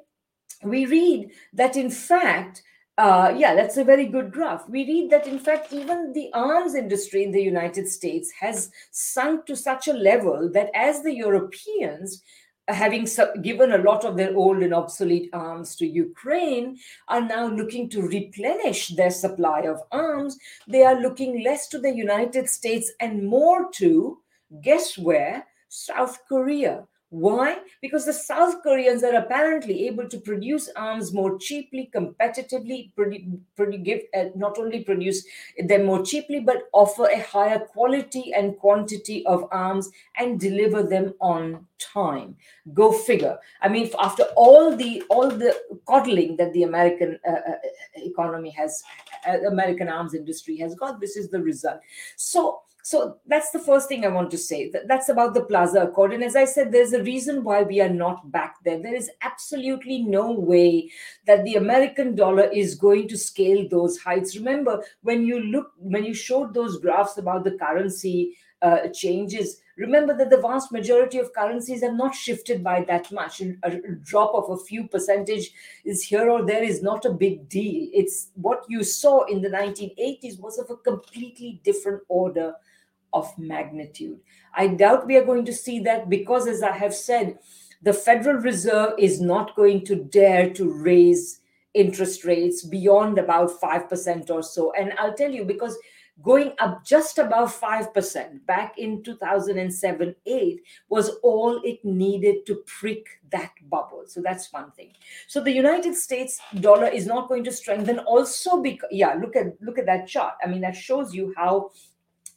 We read that in fact, Uh, yeah, that's a very good graph. We read that, in fact, even the arms industry in the United States has sunk to such a level that as the Europeans, having given a lot of their old and obsolete arms to Ukraine, are now looking to replenish their supply of arms, they are looking less to the United States and more to, guess where? South Korea. Why? Because the South Koreans are apparently able to produce arms more cheaply, competitively, give, uh, not only produce them more cheaply, but offer a higher quality and quantity of arms and deliver them on time. Go figure. I mean, after all the all the coddling that the American uh, uh, economy has, uh, American arms industry has got, this is the result. So so that's the first thing I want to say. That's about the Plaza Accord. And as I said, there's a reason why we are not back there. There is absolutely no way that the American dollar is going to scale those heights. Remember, when you look, when you showed those graphs about the currency uh, changes, remember that the vast majority of currencies have not shifted by that much. A drop of a few percentage is here or there is not a big deal. It's what you saw in the 1980s was of a completely different order of magnitude. I doubt we are going to see that because, as I have said, the Federal Reserve is not going to dare to raise interest rates beyond about 5% or so. And I'll tell you, because going up just above 5% back in 2007 8 was all it needed to prick that bubble so that's one thing so the united states dollar is not going to strengthen also because yeah look at look at that chart i mean that shows you how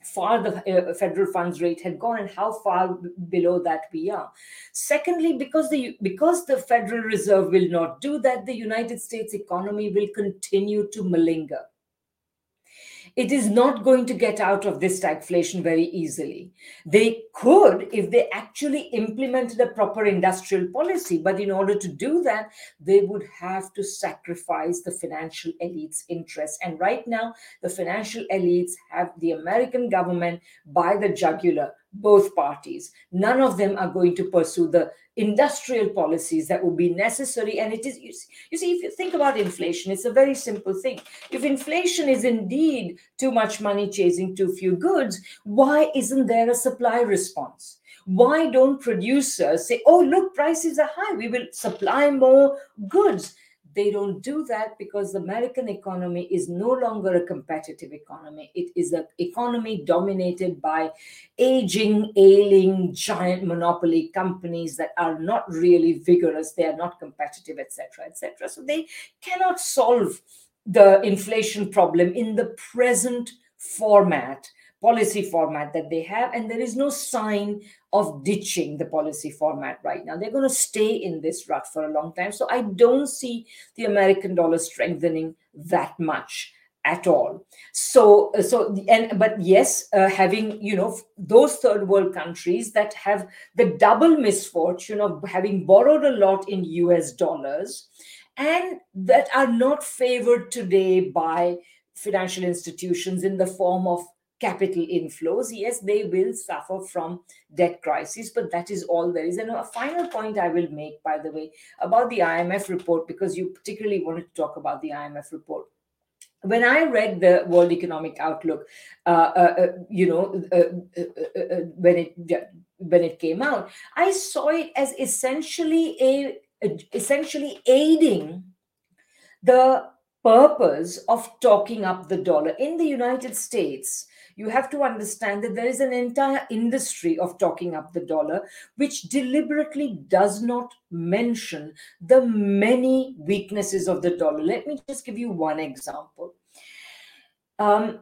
far the uh, federal funds rate had gone and how far below that we are. Secondly because the because the federal reserve will not do that the united states economy will continue to malinger it is not going to get out of this stagflation very easily. They could if they actually implemented a proper industrial policy, but in order to do that, they would have to sacrifice the financial elites' interests. And right now, the financial elites have the American government by the jugular both parties. None of them are going to pursue the industrial policies that would be necessary. And it is, you see, if you think about inflation, it's a very simple thing. If inflation is indeed too much money chasing too few goods, why isn't there a supply response? Why don't producers say, oh, look, prices are high, we will supply more goods? They don't do that because the American economy is no longer a competitive economy. It is an economy dominated by aging, ailing, giant monopoly companies that are not really vigorous. They are not competitive, etc., etc. So they cannot solve the inflation problem in the present format policy format that they have and there is no sign of ditching the policy format right now. They're going to stay in this rut for a long time. So i don't see the american dollar strengthening that much at all. So so and but yes uh, having you know those third world countries that have the double misfortune of having borrowed a lot in us dollars and that are not favored today by financial institutions in the form of capital inflows, yes, they will suffer from debt crisis, but that is all there is. And a final point I will make, by the way, about the IMF report, because you particularly wanted to talk about the IMF report. When I read the World Economic Outlook, uh, uh, uh you know, uh, uh, uh, when it when it came out, I saw it as essentially a essentially aiding the purpose of talking up the dollar in the United States you have to understand that there is an entire industry of talking up the dollar, which deliberately does not mention the many weaknesses of the dollar. Let me just give you one example. Um,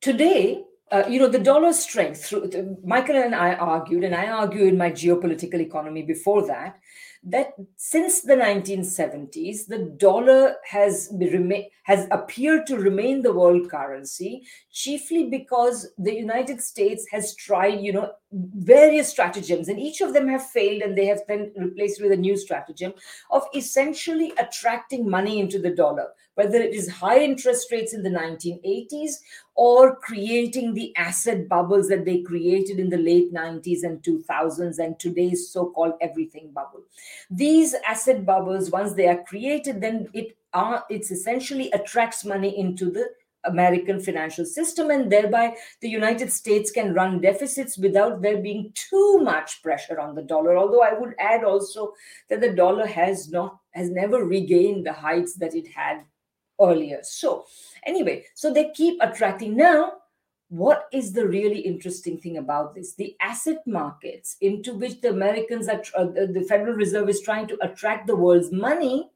today, uh, you know, the dollar strength, through, Michael and I argued, and I argue in my geopolitical economy before that, that since the 1970s, the dollar has remain, has appeared to remain the world currency, chiefly because the United States has tried, you know, various stratagems, and each of them have failed, and they have been replaced with a new stratagem of essentially attracting money into the dollar, whether it is high interest rates in the 1980s or creating the asset bubbles that they created in the late 90s and 2000s and today's so-called everything bubble these asset bubbles once they are created then it are it's essentially attracts money into the American financial system, and thereby the United States can run deficits without there being too much pressure on the dollar. Although I would add also that the dollar has not has never regained the heights that it had earlier. So anyway, so they keep attracting now. What is the really interesting thing about this? The asset markets into which the Americans are, uh, the Federal Reserve is trying to attract the world's money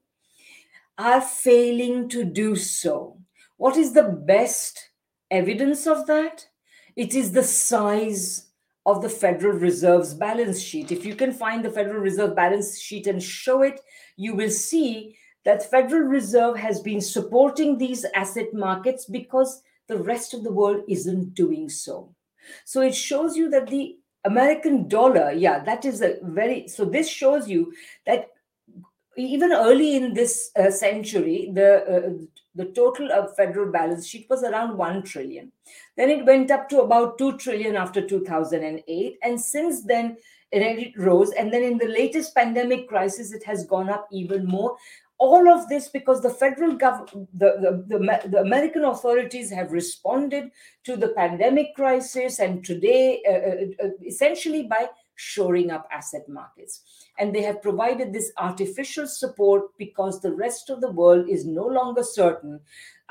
are failing to do so what is the best evidence of that? It is the size of the Federal Reserve's balance sheet. If you can find the Federal Reserve balance sheet and show it, you will see that Federal Reserve has been supporting these asset markets because the rest of the world isn't doing so. So it shows you that the American dollar, yeah, that is a very so this shows you that even early in this uh, century, the uh, the total of federal balance sheet was around 1 trillion. Then it went up to about 2 trillion after 2008. And since then, it rose. And then in the latest pandemic crisis, it has gone up even more. All of this because the federal government, the, the, the, the, American authorities have responded to the pandemic crisis and today, uh, uh, uh essentially by shoring up asset markets. And they have provided this artificial support because the rest of the world is no longer certain,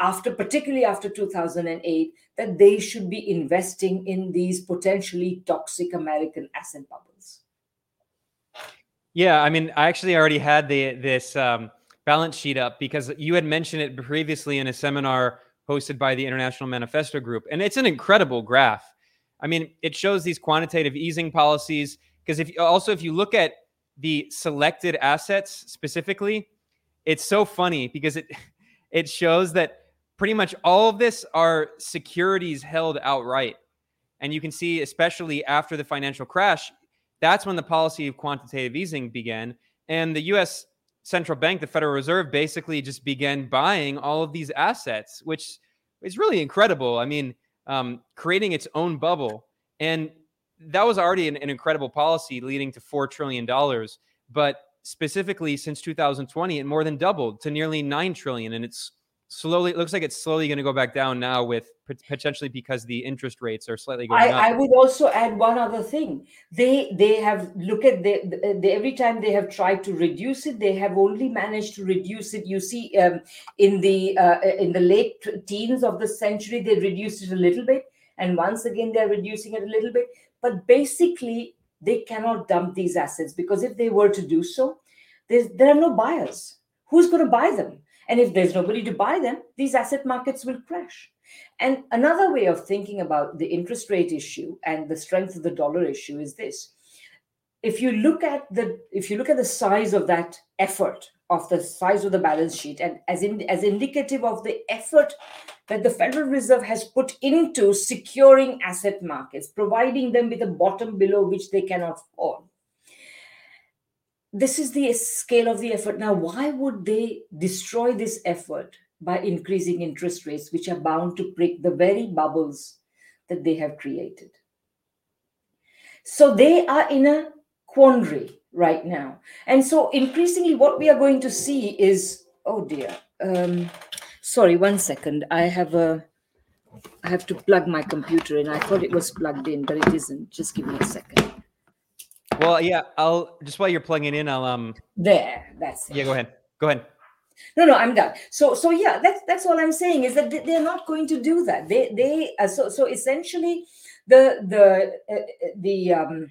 after particularly after 2008, that they should be investing in these potentially toxic American asset bubbles.
Yeah, I mean, I actually already had the this um, balance sheet up because you had mentioned it previously in a seminar hosted by the International Manifesto Group, and it's an incredible graph. I mean, it shows these quantitative easing policies because if also if you look at the selected assets specifically, it's so funny because it it shows that pretty much all of this are securities held outright. And you can see, especially after the financial crash, that's when the policy of quantitative easing began. And the US central bank, the Federal Reserve, basically just began buying all of these assets, which is really incredible. I mean, um, creating its own bubble. And that was already an, an incredible policy leading to $4 trillion. But specifically since 2020, it more than doubled to nearly 9 trillion. And it's slowly, it looks like it's slowly going to go back down now with potentially because the interest rates are slightly going
I,
up.
I would also add one other thing. They they have look at the, the, every time they have tried to reduce it, they have only managed to reduce it. You see, um, in the uh, in the late teens of the century, they reduced it a little bit, and once again they're reducing it a little bit. But basically, they cannot dump these assets because if they were to do so, there are no buyers. Who's going to buy them? And if there's nobody to buy them, these asset markets will crash. And another way of thinking about the interest rate issue and the strength of the dollar issue is this. If you look at the if you look at the size of that effort of the size of the balance sheet and as in as indicative of the effort that the Federal Reserve has put into securing asset markets, providing them with a bottom below which they cannot fall. This is the scale of the effort. Now, why would they destroy this effort by increasing interest rates, which are bound to prick the very bubbles that they have created? So they are in a quandary right now. And so increasingly, what we are going to see is oh dear. Um, Sorry, one second. I have a I have to plug my computer in. I thought it was plugged in, but it isn't. Just give me a second.
Well, yeah, I'll just while you're plugging in, I'll um
there. That's
it. Yeah, go ahead. Go ahead.
No, no, I'm done. So, so yeah, that's that's all I'm saying is that they're not going to do that. They they uh, so so essentially, the the uh, the um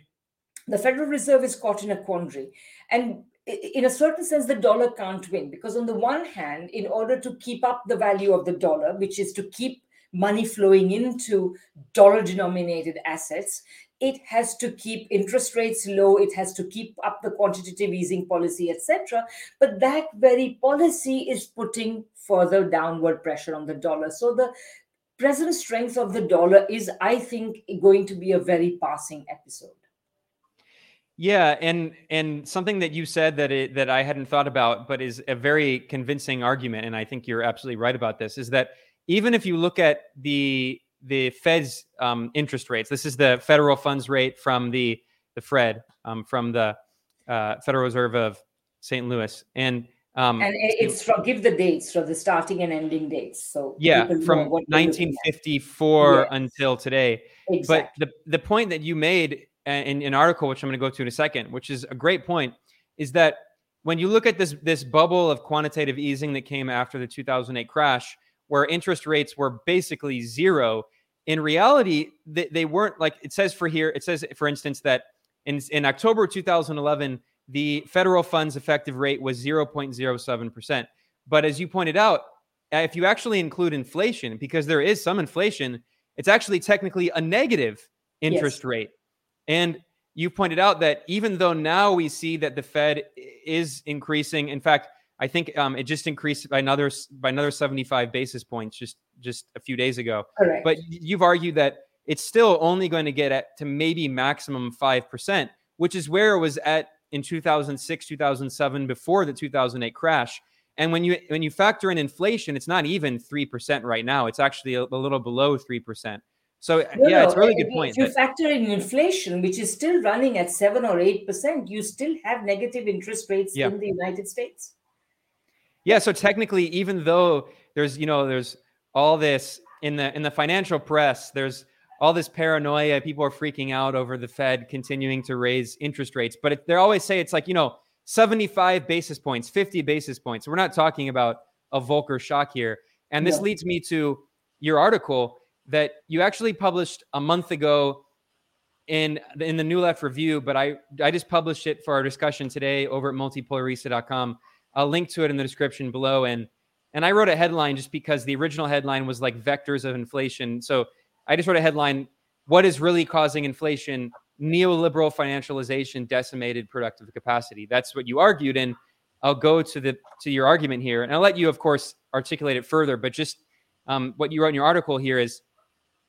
the Federal Reserve is caught in a quandary, and in a certain sense, the dollar can't win because, on the one hand, in order to keep up the value of the dollar, which is to keep money flowing into dollar denominated assets, it has to keep interest rates low, it has to keep up the quantitative easing policy, etc. But that very policy is putting further downward pressure on the dollar. So the present strength of the dollar is, I think, going to be a very passing episode.
Yeah, and and something that you said that it, that I hadn't thought about, but is a very convincing argument, and I think you're absolutely right about this, is that even if you look at the the Fed's um, interest rates. This is the federal funds rate from the the Fred um, from the uh, Federal Reserve of St. Louis, and
um, and it's from give the dates, so the starting and ending dates. So
yeah, from 1954 yes. until today. Exactly. But the the point that you made in an article, which I'm going to go to in a second, which is a great point, is that when you look at this this bubble of quantitative easing that came after the 2008 crash, where interest rates were basically zero, in reality they, they weren't like it says for here. It says, for instance, that in in October 2011, the federal funds effective rate was 0.07 percent. But as you pointed out, if you actually include inflation, because there is some inflation, it's actually technically a negative interest yes. rate. And you pointed out that even though now we see that the Fed is increasing, in fact, I think um, it just increased by another by another 75 basis points just just a few days ago.
Correct.
But you've argued that it's still only going to get at to maybe maximum five percent, which is where it was at in 2006, 2007, before the 2008 crash. And when you when you factor in inflation, it's not even three percent right now. It's actually a, a little below three percent. So no, yeah, it's a really good point.
If you that, factor in inflation, which is still running at seven or eight percent, you still have negative interest rates yeah. in the United States.
Yeah, so technically, even though there's you know there's all this in the in the financial press, there's all this paranoia. People are freaking out over the Fed continuing to raise interest rates, but they always say it's like you know 75 basis points, 50 basis points. We're not talking about a Volcker shock here, and this yeah. leads me to your article that you actually published a month ago in in the New Left Review, but I I just published it for our discussion today over at multipolarista.com. I'll link to it in the description below. And and I wrote a headline just because the original headline was like vectors of inflation. So I just wrote a headline: What is really causing inflation? Neoliberal financialization decimated productive capacity. That's what you argued, and I'll go to the to your argument here, and I'll let you, of course, articulate it further. But just um, what you wrote in your article here is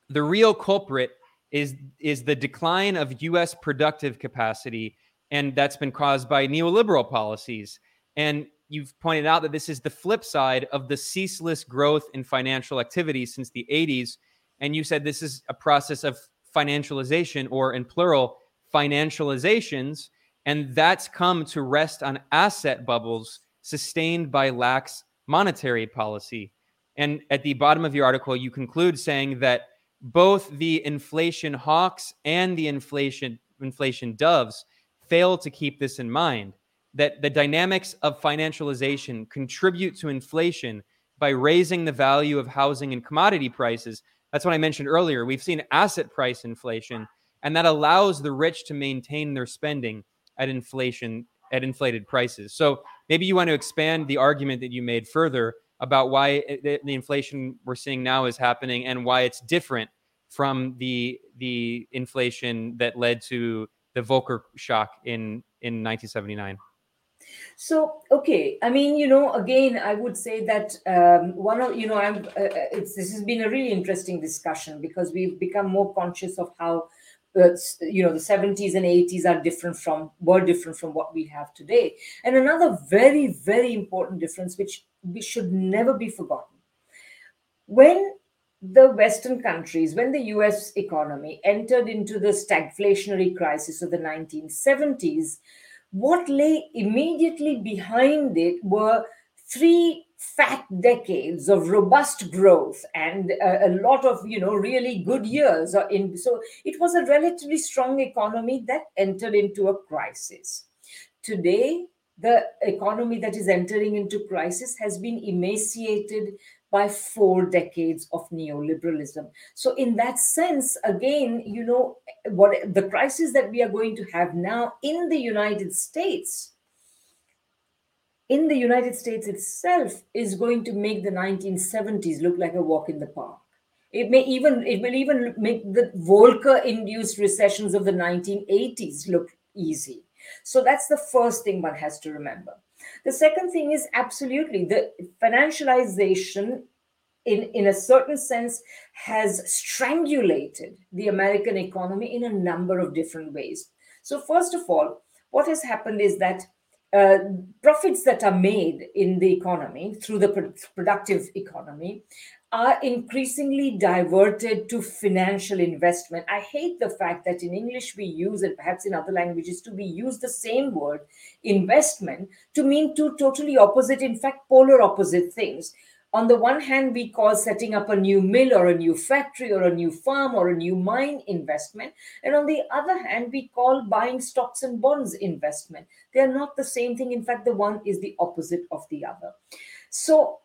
the real culprit is is the decline of U.S. productive capacity, and that's been caused by neoliberal policies. And you've pointed out that this is the flip side of the ceaseless growth in financial activity since the 80s. And you said this is a process of financialization, or in plural, financializations, and that's come to rest on asset bubbles sustained by lax monetary policy. And at the bottom of your article, you conclude saying that both the inflation hawks and the inflation inflation doves fail to keep this in mind that the dynamics of financialization contribute to inflation by raising the value of housing and commodity prices. That's what i mentioned earlier. We've seen asset price inflation and that allows the rich to maintain their spending at inflation at inflated prices. So maybe you want to expand the argument that you made further about why the, inflation we're seeing now is happening and why it's different from the the inflation that led to the Volcker shock in in 1979.
So, okay, I mean, you know, again, I would say that um, one of, you know, I'm, uh, uh this has been a really interesting discussion because we've become more conscious of how, uh, you know, the 70s and 80s are different from, were different from what we have today. And another very, very important difference, which we should never be forgotten. When the Western countries, when the US economy entered into the stagflationary crisis of the 1970s, what lay immediately behind it were three fat decades of robust growth and a, a, lot of you know really good years in so it was a relatively strong economy that entered into a crisis. Today the economy that is entering into crisis has been emaciated by four decades of neoliberalism. So, in that sense, again, you know, what the crisis that we are going to have now in the United States, in the United States itself, is going to make the 1970s look like a walk in the park. It may even it will even make the Volcker-induced recessions of the 1980s look easy. So that's the first thing one has to remember. The second thing is absolutely the financialization in, in a certain sense has strangulated the American economy in a number of different ways. So, first of all, what has happened is that uh, profits that are made in the economy through the pro- productive economy are increasingly diverted to financial investment. I hate the fact that in English we use, and perhaps in other languages too, we use the same word, investment, to mean two totally opposite, in fact, polar opposite things. On the one hand, we call setting up a new mill or a new factory or a new farm or a new mine investment. And on the other hand, we call buying stocks and bonds investment. They are not the same thing. In fact, the one is the opposite of the other. So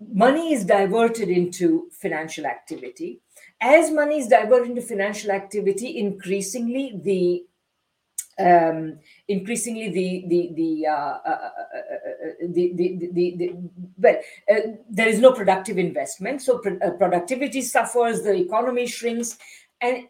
money is diverted into financial activity. As money is diverted into financial activity, increasingly the um, increasingly the the the, uh, uh, uh, the, the, the, the, well there is no productive investment so productivity suffers the economy shrinks and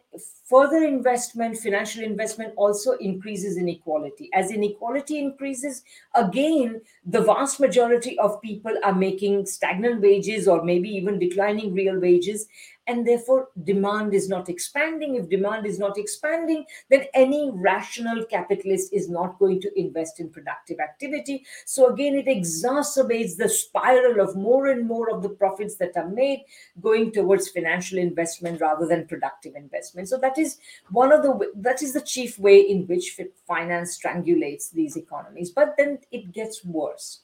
further investment, financial investment also increases inequality. As inequality increases, again, the vast majority of people are making stagnant wages or maybe even declining real wages and therefore demand is not expanding. If demand is not expanding, then any rational capitalist is not going to invest in productive activity. So again, it exacerbates the spiral of more and more of the profits that are made going towards financial investment rather than productive investment. So that is one of the that is the chief way in which finance strangulates these economies. But then it gets worse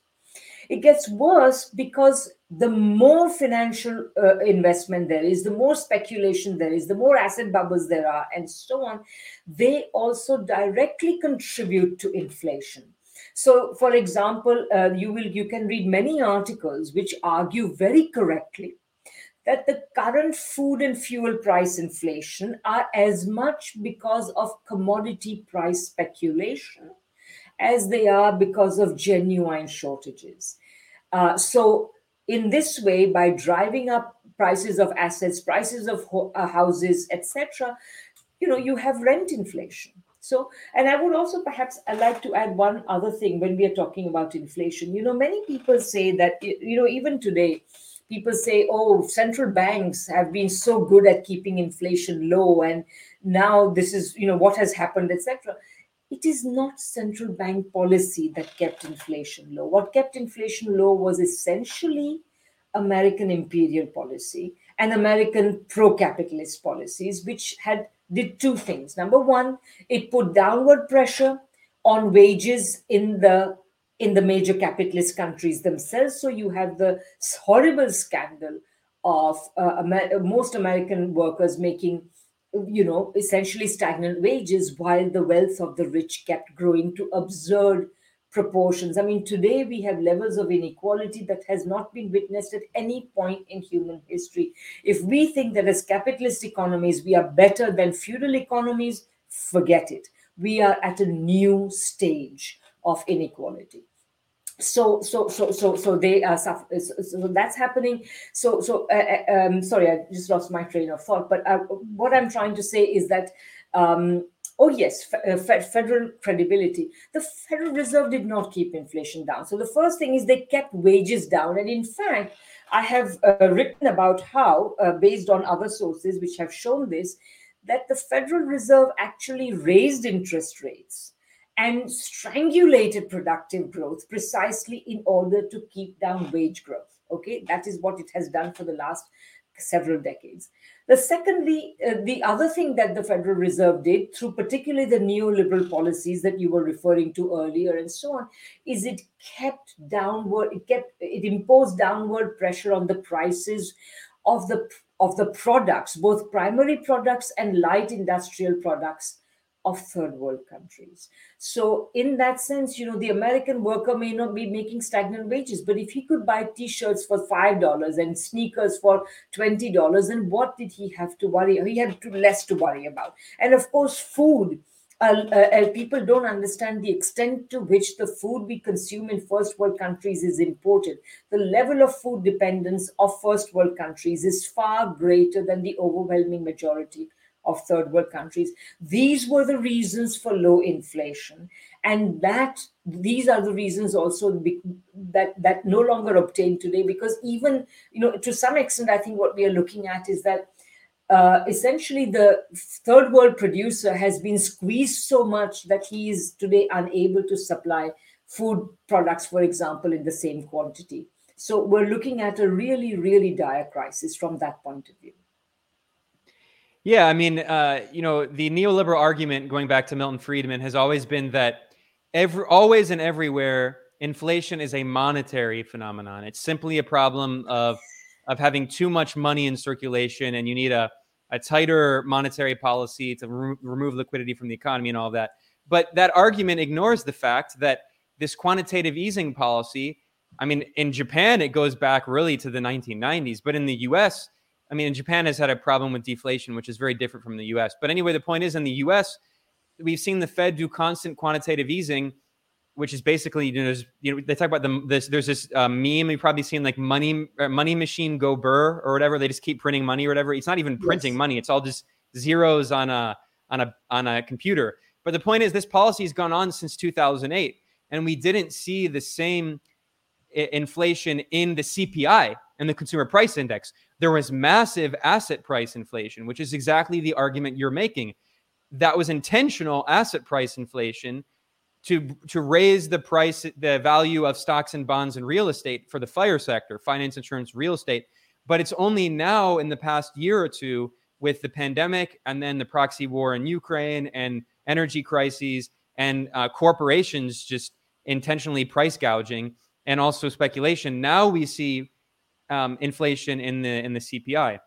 it gets worse because the more financial uh, investment there is, the more speculation there is, the more asset bubbles there are, and so on, they also directly contribute to inflation. So, for example, uh, you will you can read many articles which argue very correctly that the current food and fuel price inflation are as much because of commodity price speculation as they are because of genuine shortages. Uh, so, in this way, by driving up prices of assets, prices of ho- uh, houses, etc., you know, you have rent inflation. So, and I would also perhaps I'd like to add one other thing when we are talking about inflation. You know, many people say that, you know, even today, people say, oh, central banks have been so good at keeping inflation low, and now this is, you know, what has happened, etc it is not central bank policy that kept inflation low. What kept inflation low was essentially American imperial policy and American pro-capitalist policies, which had did two things. Number one, it put downward pressure on wages in the in the major capitalist countries themselves. So you have the horrible scandal of uh, Amer- most American workers making you know, essentially stagnant wages while the wealth of the rich kept growing to absurd proportions. I mean, today we have levels of inequality that has not been witnessed at any point in human history. If we think that as capitalist economies we are better than feudal economies, forget it. We are at a new stage of inequality so so so so so they are so, so that's happening. So so uh, uh, um, sorry i just lost my train of thought but uh, what i'm trying to say is that um, oh yes uh, federal credibility. The federal reserve did not keep inflation down. So the first thing is they kept wages down. And in fact i have uh, written about how uh, based on other sources which have shown this that the federal reserve actually raised interest rates and strangulated productive growth precisely in order to keep down wage growth. Okay, that is what it has done for the last several decades. The secondly, uh, the other thing that the Federal Reserve did through particularly the neoliberal policies that you were referring to earlier and so on, is it kept downward, it kept it imposed downward pressure on the prices of the of the products, both primary products and light industrial products of third world countries. So, in that sense, you know, the American worker may not be making stagnant wages, but if he could buy t shirts for $5 and sneakers for $20, then what did he have to worry? He had to less to worry about. And of course, food. Uh, uh, uh, people don't understand the extent to which the food we consume in first world countries is imported. The level of food dependence of first world countries is far greater than the overwhelming majority of third world countries. These were the reasons for low inflation. And that these are the reasons also that that no longer obtain today because even you know to some extent i think what we are looking at is that uh, essentially the third world producer has been squeezed so much that he is today unable to supply food products for example in the same quantity So we're looking at a really, really dire crisis from that point of view.
Yeah, I mean, uh, you know, the neoliberal argument going back to Milton Friedman has always been that every, always and everywhere, inflation is a monetary phenomenon. It's simply a problem of of having too much money in circulation, and you need a a tighter monetary policy to re- remove liquidity from the economy and all that. But that argument ignores the fact that this quantitative easing policy, I mean, in Japan, it goes back really to the 1990s, but in the US, I mean, Japan has had a problem with deflation, which is very different from the US. But anyway, the point is in the US, we've seen the Fed do constant quantitative easing, which is basically, you know, you know they talk about the, this, there's this uh, meme you've probably seen like money, uh, money machine go burr or whatever. They just keep printing money or whatever. It's not even printing yes. money. It's all just zeros on a, on a, on a computer. But the point is this policy has gone on since 2008 and we didn't see the same inflation in the CPI and the consumer price index. There was massive asset price inflation, which is exactly the argument you're making. That was intentional asset price inflation to to raise the price the value of stocks and bonds and real estate for the fire sector, finance, insurance, real estate. But it's only now in the past year or two with the pandemic and then the proxy war in Ukraine and energy crises and uh, corporations just intentionally price gouging and also speculation. Now we see um, inflation in the in the CPI,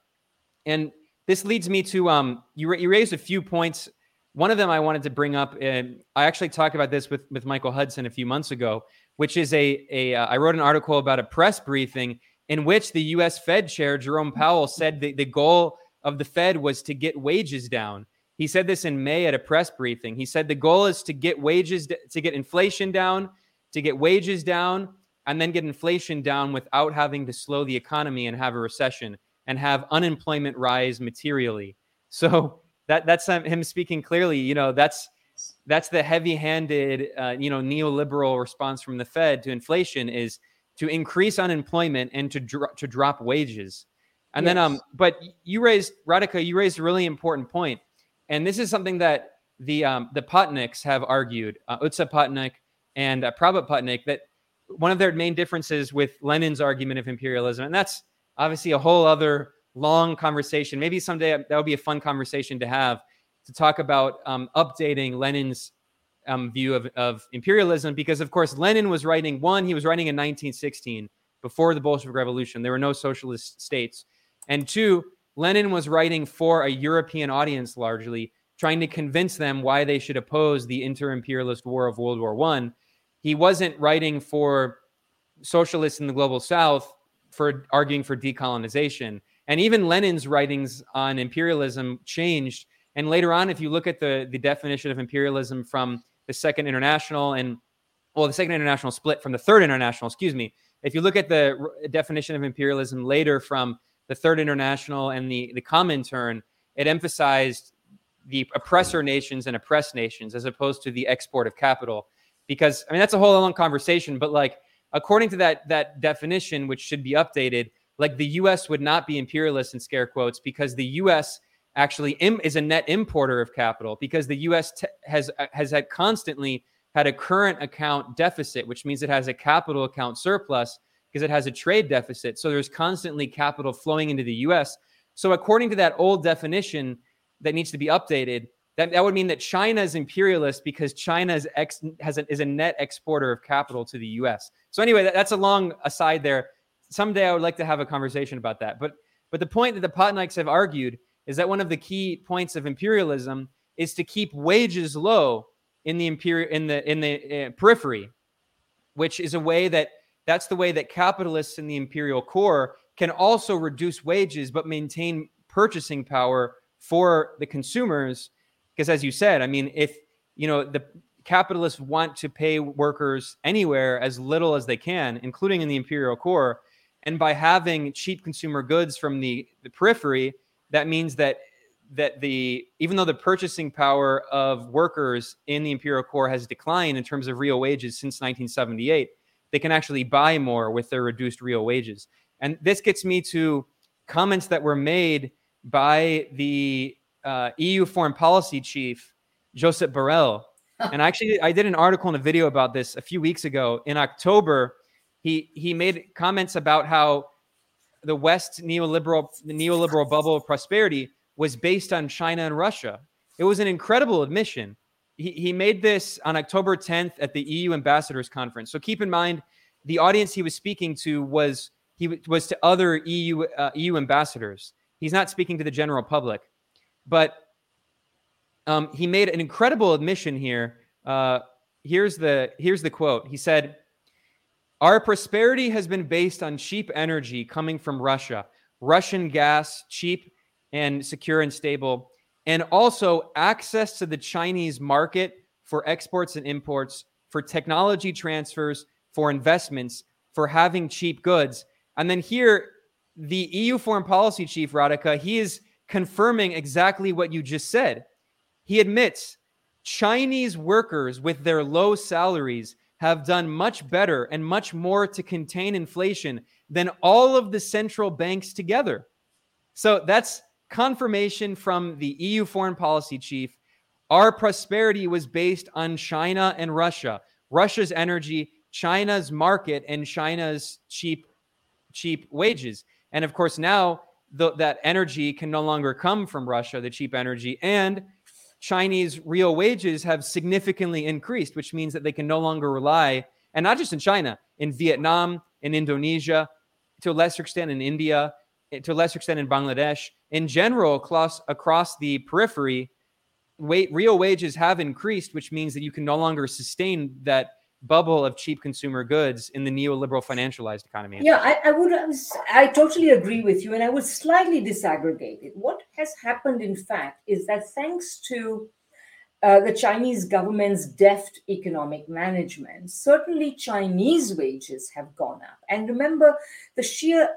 and this leads me to um, you, you raised a few points. One of them I wanted to bring up, and I actually talked about this with with Michael Hudson a few months ago, which is a a uh, I wrote an article about a press briefing in which the U.S. Fed chair Jerome Powell said that the goal of the Fed was to get wages down. He said this in May at a press briefing. He said the goal is to get wages to get inflation down, to get wages down, and then get inflation down without having to slow the economy and have a recession and have unemployment rise materially. So that that's him speaking clearly. You know, that's that's the heavy-handed, uh, you know, neoliberal response from the Fed to inflation is to increase unemployment and to dro- to drop wages. And yes. then, um, but you raised Radhika, you raised a really important point and this is something that the um, the Patnaiks have argued, uh, Utsa Patnaik and uh, Prabhat Patnaik, that one of their main differences with Lenin's argument of imperialism, and that's obviously a whole other long conversation. Maybe someday that would be a fun conversation to have to talk about um, updating Lenin's um, view of, of imperialism, because of course Lenin was writing one, he was writing in 1916 before the Bolshevik Revolution. There were no socialist states, and two, Lenin was writing for a European audience largely, trying to convince them why they should oppose the inter-imperialist war of World War One. He wasn't writing for socialists in the global south for arguing for decolonization. And even Lenin's writings on imperialism changed. And later on, if you look at the, the definition of imperialism from the Second International and well, the Second International split from the Third International, excuse me. If you look at the definition of imperialism later from the Third International and the, the Comintern, it emphasized the oppressor nations and oppressed nations as opposed to the export of capital. Because I mean that's a whole long conversation, but like according to that that definition, which should be updated, like the U.S. would not be imperialist in scare quotes because the U.S. actually Im- is a net importer of capital because the U.S. T- has uh, has had constantly had a current account deficit, which means it has a capital account surplus because it has a trade deficit. So there's constantly capital flowing into the US. So according to that old definition that needs to be updated, that, that would mean that China is imperialist because China is, ex, has a, is a net exporter of capital to the US. So anyway, that, that's a long aside there. Someday I would like to have a conversation about that. But but the point that the Patnaiks have argued is that one of the key points of imperialism is to keep wages low in the imperial in the in the uh, periphery, which is a way that that's the way that capitalists in the imperial core can also reduce wages but maintain purchasing power for the consumers. Because as you said, I mean, if you know the capitalists want to pay workers anywhere as little as they can, including in the imperial core, and by having cheap consumer goods from the, the periphery, that means that that the even though the purchasing power of workers in the imperial core has declined in terms of real wages since 1978 they can actually buy more with their reduced real wages. And this gets me to comments that were made by the uh, EU foreign policy chief, Josep Borrell. and actually, I did an article and a video about this a few weeks ago. In October, He he made comments about how the West neoliberal the neoliberal bubble of prosperity was based on China and Russia. It was an incredible admission. He, he made this on October 10th at the EU Ambassadors Conference. So keep in mind, the audience he was speaking to was he was to other EU uh, EU ambassadors. He's not speaking to the general public, but um, he made an incredible admission here. Uh, here's the here's the quote. He said, "Our prosperity has been based on cheap energy coming from Russia, Russian gas, cheap and secure and stable, and also access to the Chinese market for exports and imports, for technology transfers, for investments, for having cheap goods." And then here, the EU foreign policy chief, Radhika, he is confirming exactly what you just said. He admits Chinese workers with their low salaries have done much better and much more to contain inflation than all of the central banks together. So that's confirmation from the EU foreign policy chief. Our prosperity was based on China and Russia, Russia's energy, China's market, and China's cheap cheap wages. And of course, now the, that energy can no longer come from Russia, the cheap energy, and Chinese real wages have significantly increased, which means that they can no longer rely, and not just in China, in Vietnam, in Indonesia, to a lesser extent in India, eh, to a lesser extent in Bangladesh. In general, across, across the periphery, wait, real wages have increased, which means that you can no longer sustain that bubble of cheap consumer goods in the neoliberal financialized economy.
Yeah, I, I would I totally agree with you, and I would slightly disaggregate it. What has happened, in fact, is that thanks to uh, the Chinese government's deft economic management, certainly Chinese wages have gone up. And remember, the sheer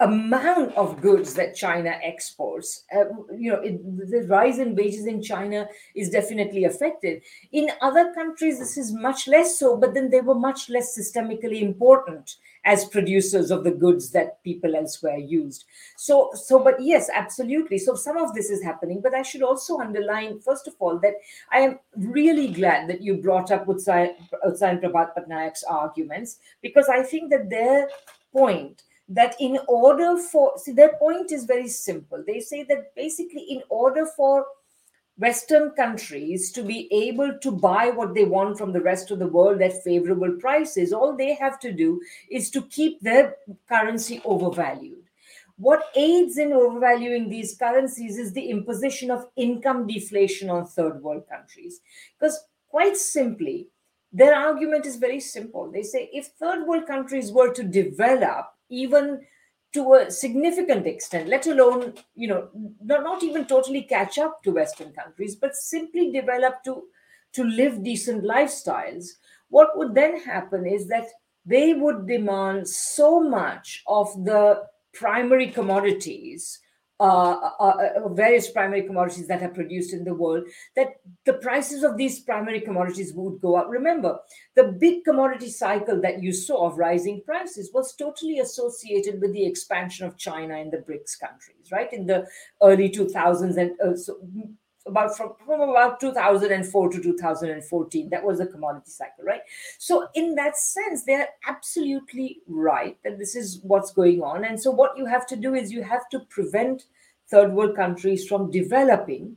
amount of goods that China exports, uh, you know, it, the rise in wages in China is definitely affected. In other countries, this is much less so, but then they were much less systemically important as producers of the goods that people elsewhere used. So, so, but yes, absolutely. So some of this is happening, but I should also underline, first of all, that I am really glad that you brought up Utsain, Prabhat Patnaik's arguments, because I think that their point that in order for see their point is very simple. They say that basically in order for western countries to be able to buy what they want from the rest of the world at favorable prices all they have to do is to keep their currency overvalued. What aids in overvaluing these currencies is the imposition of income deflation on third world countries. Because quite simply their argument is very simple. They say if third world countries were to develop even to a significant extent, let alone, you know, not, not even totally catch up to Western countries, but simply develop to, to live decent lifestyles, what would then happen is that they would demand so much of the primary commodities Uh, uh, uh, various primary commodities that are produced in the world, that the prices of these primary commodities would go up. Remember, the big commodity cycle that you saw of rising prices was totally associated with the expansion of China in the BRICS countries, right? In the early 2000s and uh, so about from, from about 2004 to 2014 that was the commodity cycle right? So in that sense they're absolutely right that this is what's going on. And so what you have to do is you have to prevent third world countries from developing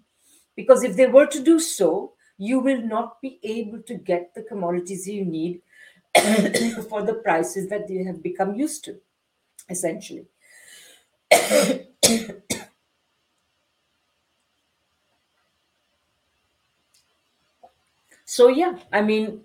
because if they were to do so you will not be able to get the commodities you need for the prices that they have become used to essentially So yeah, I mean,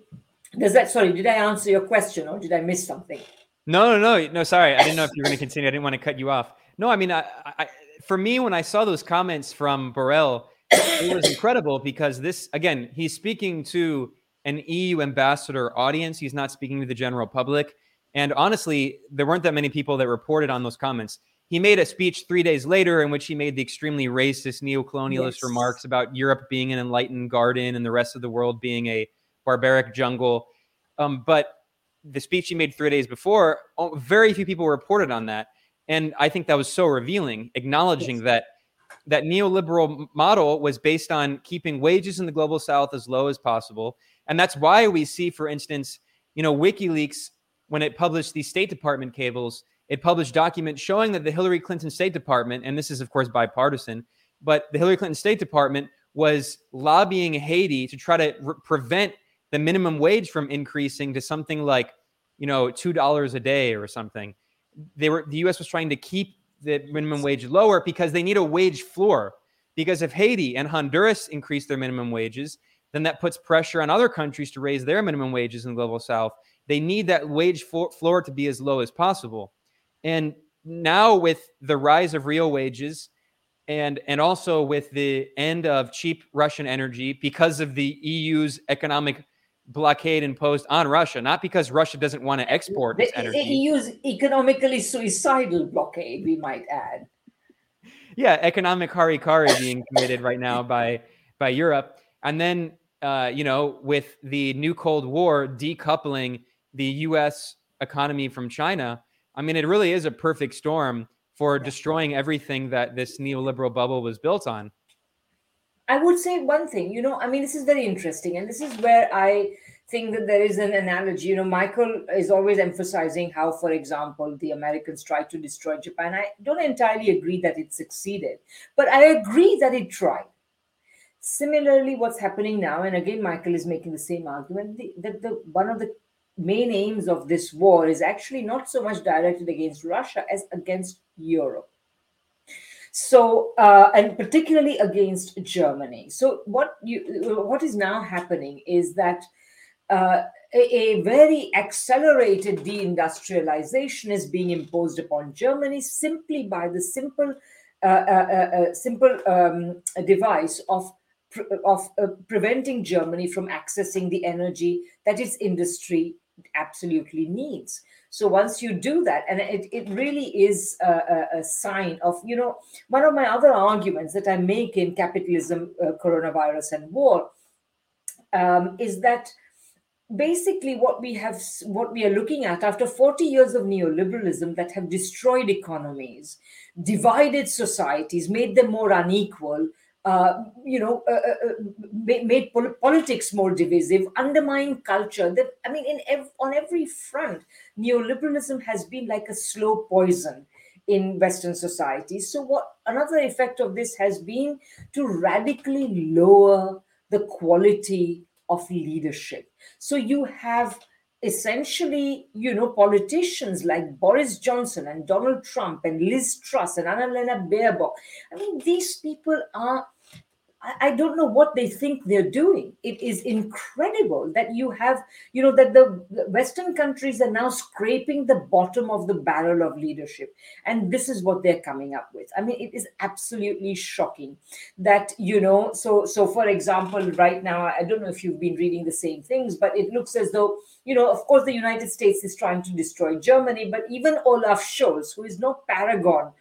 does that sorry, did I answer your question or did I miss something?
No, no, no, no. Sorry, I didn't know if you were going to continue. I didn't want to cut you off. No, I mean, I, I, for me, when I saw those comments from Borrell, it was incredible because this, again, he's speaking to an EU ambassador audience. He's not speaking to the general public. And honestly, there weren't that many people that reported on those comments. He made a speech three days later in which he made the extremely racist neo-colonialist yes. remarks about Europe being an enlightened garden and the rest of the world being a barbaric jungle. Um, but the speech he made three days before, oh, very few people reported on that, and I think that was so revealing, acknowledging yes. that that neoliberal model was based on keeping wages in the global south as low as possible and that's why we see for instance you know wikileaks when it published these State Department cables, it published documents showing that the Hillary Clinton State Department, and this is, of course, bipartisan, but the Hillary Clinton State Department was lobbying Haiti to try to re- prevent the minimum wage from increasing to something like, you know, two dollars a day or something. They were the U.S. was trying to keep the minimum wage lower because they need a wage floor. Because if Haiti and Honduras increase their minimum wages, then that puts pressure on other countries to raise their minimum wages in the global south. They need that wage floor to be as low as possible. And now, with the rise of real wages, and and also with the end of cheap Russian energy because of the EU's economic blockade imposed on Russia, not because Russia doesn't want to export its energy.
The EU's economically suicidal blockade, we might add.
Yeah, economic harikari being committed right now by by Europe, and then uh, you know with the new Cold War decoupling the U.S. economy from China. I mean, it really is a perfect storm for destroying everything that this neoliberal bubble was built on.
I would say one thing, you know, I mean, this is very interesting. And this is where I think that there is an analogy. You know, Michael is always emphasizing how, for example, the Americans tried to destroy Japan. I don't entirely agree that it succeeded, but I agree that it tried. Similarly, what's happening now, and again, Michael is making the same argument that the, one of the main aims of this war is actually not so much directed against Russia as against Europe. So, uh, and particularly against Germany. So, what you what is now happening is that uh, a, a, very accelerated deindustrialization is being imposed upon Germany simply by the simple uh, uh, uh, uh simple um, device of of preventing Germany from accessing the energy that its industry absolutely needs. So once you do that, and it, it really is a, a, sign of, you know, one of my other arguments that I make in Capitalism, uh, Coronavirus, and War um, is that basically what we have what we are looking at after 40 years of neoliberalism that have destroyed economies divided societies made them more unequal uh, you know, uh, uh, uh made politics more divisive, undermined culture. That I mean, in ev- on every front, neoliberalism has been like a slow poison in Western societies. So, what another effect of this has been to radically lower the quality of leadership. So, you have essentially, you know, politicians like Boris Johnson and Donald Trump and Liz Truss and Annalena Baerbock. I mean, these people are I don't know what they think they're doing. It is incredible that you have, you know, that the Western countries are now scraping the bottom of the barrel of leadership. And this is what they're coming up with. I mean, it is absolutely shocking that, you know, so, so for example, right now, I don't know if you've been reading the same things, but it looks as though, you know, of course, the United States is trying to destroy Germany, but even Olaf Scholz, who is no paragon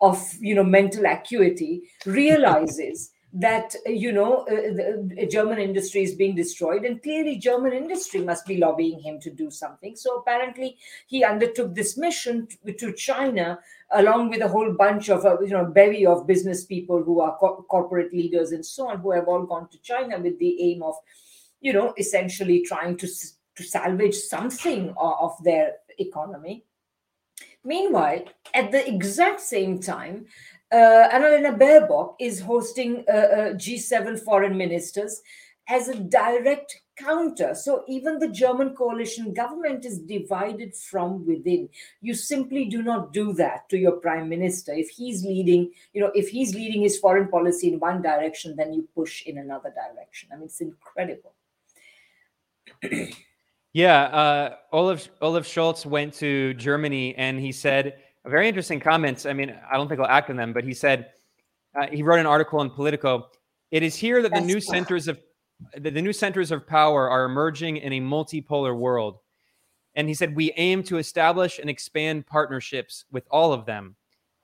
of, you know, mental acuity, realizes that you know uh, german industry is being destroyed and clearly german industry must be lobbying him to do something. So apparently he undertook this mission to, to china along with a whole bunch of uh, you know bevy of business people who are co- corporate leaders and so on who have all gone to china with the aim of you know essentially trying to to salvage something of their economy. Meanwhile, at the exact same time, uh, Annalena Baerbock is hosting uh, uh, G7 foreign ministers as a direct counter. So even the German coalition government is divided from within. You simply do not do that to your prime minister. If he's leading, you know, if he's leading his foreign policy in one direction, then you push in another direction. I mean, it's incredible.
yeah, uh, Olaf Olaf Scholz went to Germany and he said very interesting comments. I mean, I don't think I'll act on them, but he said uh, he wrote an article in Politico. It is here that the new centers of the, the new centers of power are emerging in a multipolar world. And he said, we aim to establish and expand partnerships with all of them.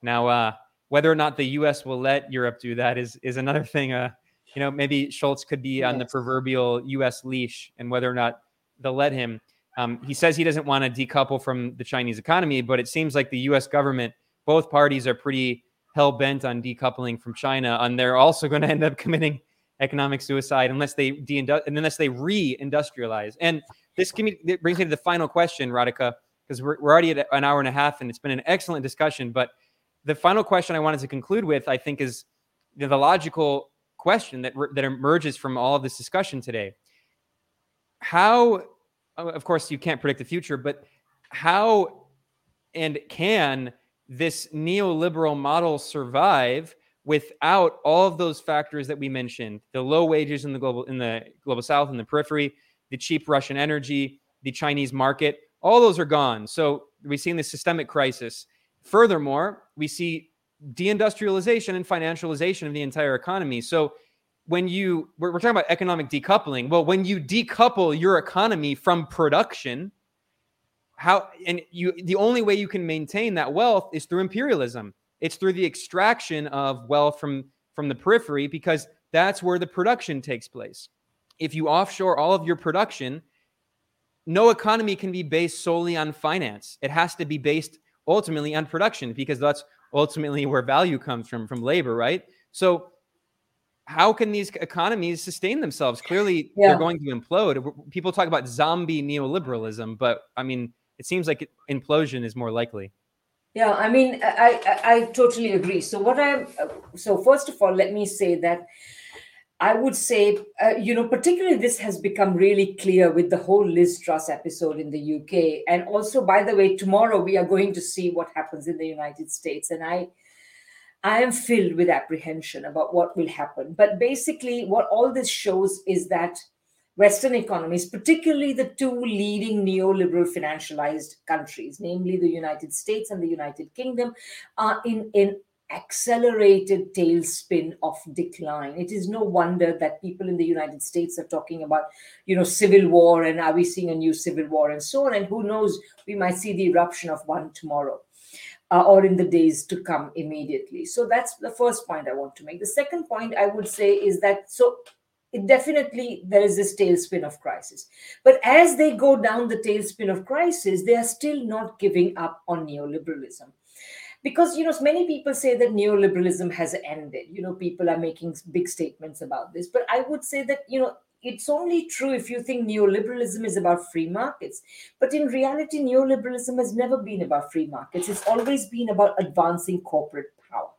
Now, uh, whether or not the U.S. will let Europe do that is is another thing. Uh, you know, maybe Scholz could be on the proverbial U.S. leash, and whether or not they'll let him. Um, he says he doesn't want to decouple from the Chinese economy, but it seems like the U.S. government, both parties are pretty hell bent on decoupling from China, and they're also going to end up committing economic suicide unless they de unless they re-industrialize. And this brings me to the final question, Radhika. because we're, we're already at an hour and a half and it's been an excellent discussion. But the final question I wanted to conclude with, I think, is the logical question that, that emerges from all of this discussion today. How, Oh, of course, you can't predict the future, but how and can this neoliberal model survive without all of those factors that we mentioned? The low wages in the global in the global south and the periphery the cheap russian energy the chinese market all those are gone. So we've seen the systemic crisis. Furthermore we see deindustrialization and financialization of the entire economy. So when you we're, we're talking about economic decoupling. Well when you decouple your economy from production how and you the only way you can maintain that wealth is through imperialism. It's through the extraction of wealth from from the periphery because that's where the production takes place. If you offshore all of your production no economy can be based solely on finance. It has to be based ultimately on production because that's ultimately where value comes from from labor right? So how can these economies sustain themselves clearly yeah. they're going to implode people talk about zombie neoliberalism but i mean it seems like implosion is more likely.
Yeah, I mean, I, I, I totally agree. So what I so first of all, let me say that I would say, uh, you know, particularly this has become really clear with the whole Liz Truss episode in the UK, and also, by the way, tomorrow we are going to see what happens in the United States, and I. I am filled with apprehension about what will happen. But basically, what all this shows is that Western economies, particularly the two leading neoliberal financialized countries, namely the United States and the United Kingdom, are in an accelerated tailspin of decline. It is no wonder that people in the United States are talking about, you know, civil war and are we seeing a new civil war and so on. And who knows, we might see the eruption of one tomorrow. Uh, or in the days to come immediately. So that's the first point I want to make. The second point I would say is that so it definitely there is this tailspin of crisis but as they go down the tailspin of crisis they are still not giving up on neoliberalism because you know many people say that neoliberalism has ended you know people are making big statements about this but i would say that you know it's only true if you think neoliberalism is about free markets. But in reality, neoliberalism has never been about free markets. It's always been about advancing corporate power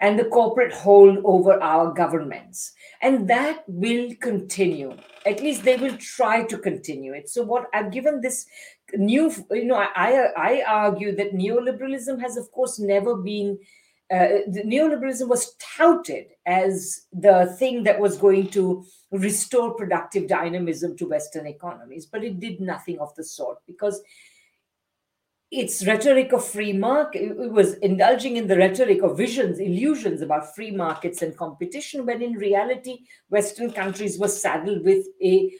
and the corporate hold over our governments. And that will continue. At least they will try to continue it. So, what I've given this new, you know, I, I argue that neoliberalism has, of course, never been. Uh, neoliberalism was touted as the thing that was going to restore productive dynamism to Western economies, but it did nothing of the sort because its rhetoric of free market it was indulging in the rhetoric of visions illusions about free markets and competition when in reality western countries were saddled with a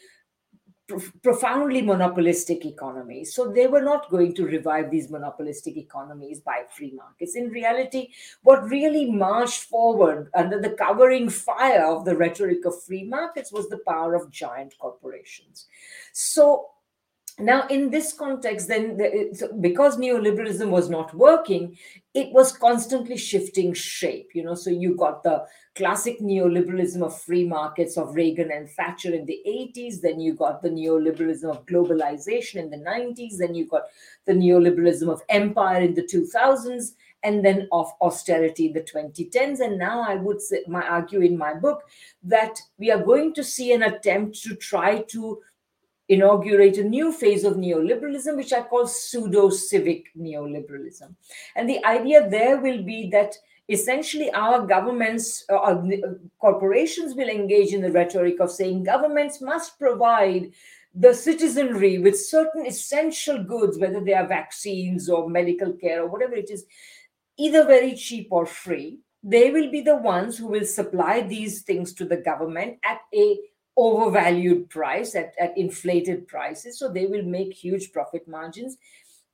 profoundly monopolistic economies. so they were not going to revive these monopolistic economies by free markets in reality what really marched forward under the covering fire of the rhetoric of free markets was the power of giant corporations so now in this context then the, because neoliberalism was not working it was constantly shifting shape you know? So you got the classic neoliberalism of free markets of reagan and thatcher in the 80s then you got the neoliberalism of globalization in the 90s then you got the neoliberalism of empire in the 2000s and then of austerity in the 2010s and now i would say, my argue in my book that we are going to see an attempt to try to inaugurate a new phase of neoliberalism, which I call pseudo civic neoliberalism. And the idea there will be that essentially our governments uh, uh, corporations will engage in the rhetoric of saying governments must provide the citizenry with certain essential goods, whether they are vaccines or medical care or whatever it is, either very cheap or free. They will be the ones who will supply these things to the government at a overvalued price at, at inflated prices so they will make huge profit margins.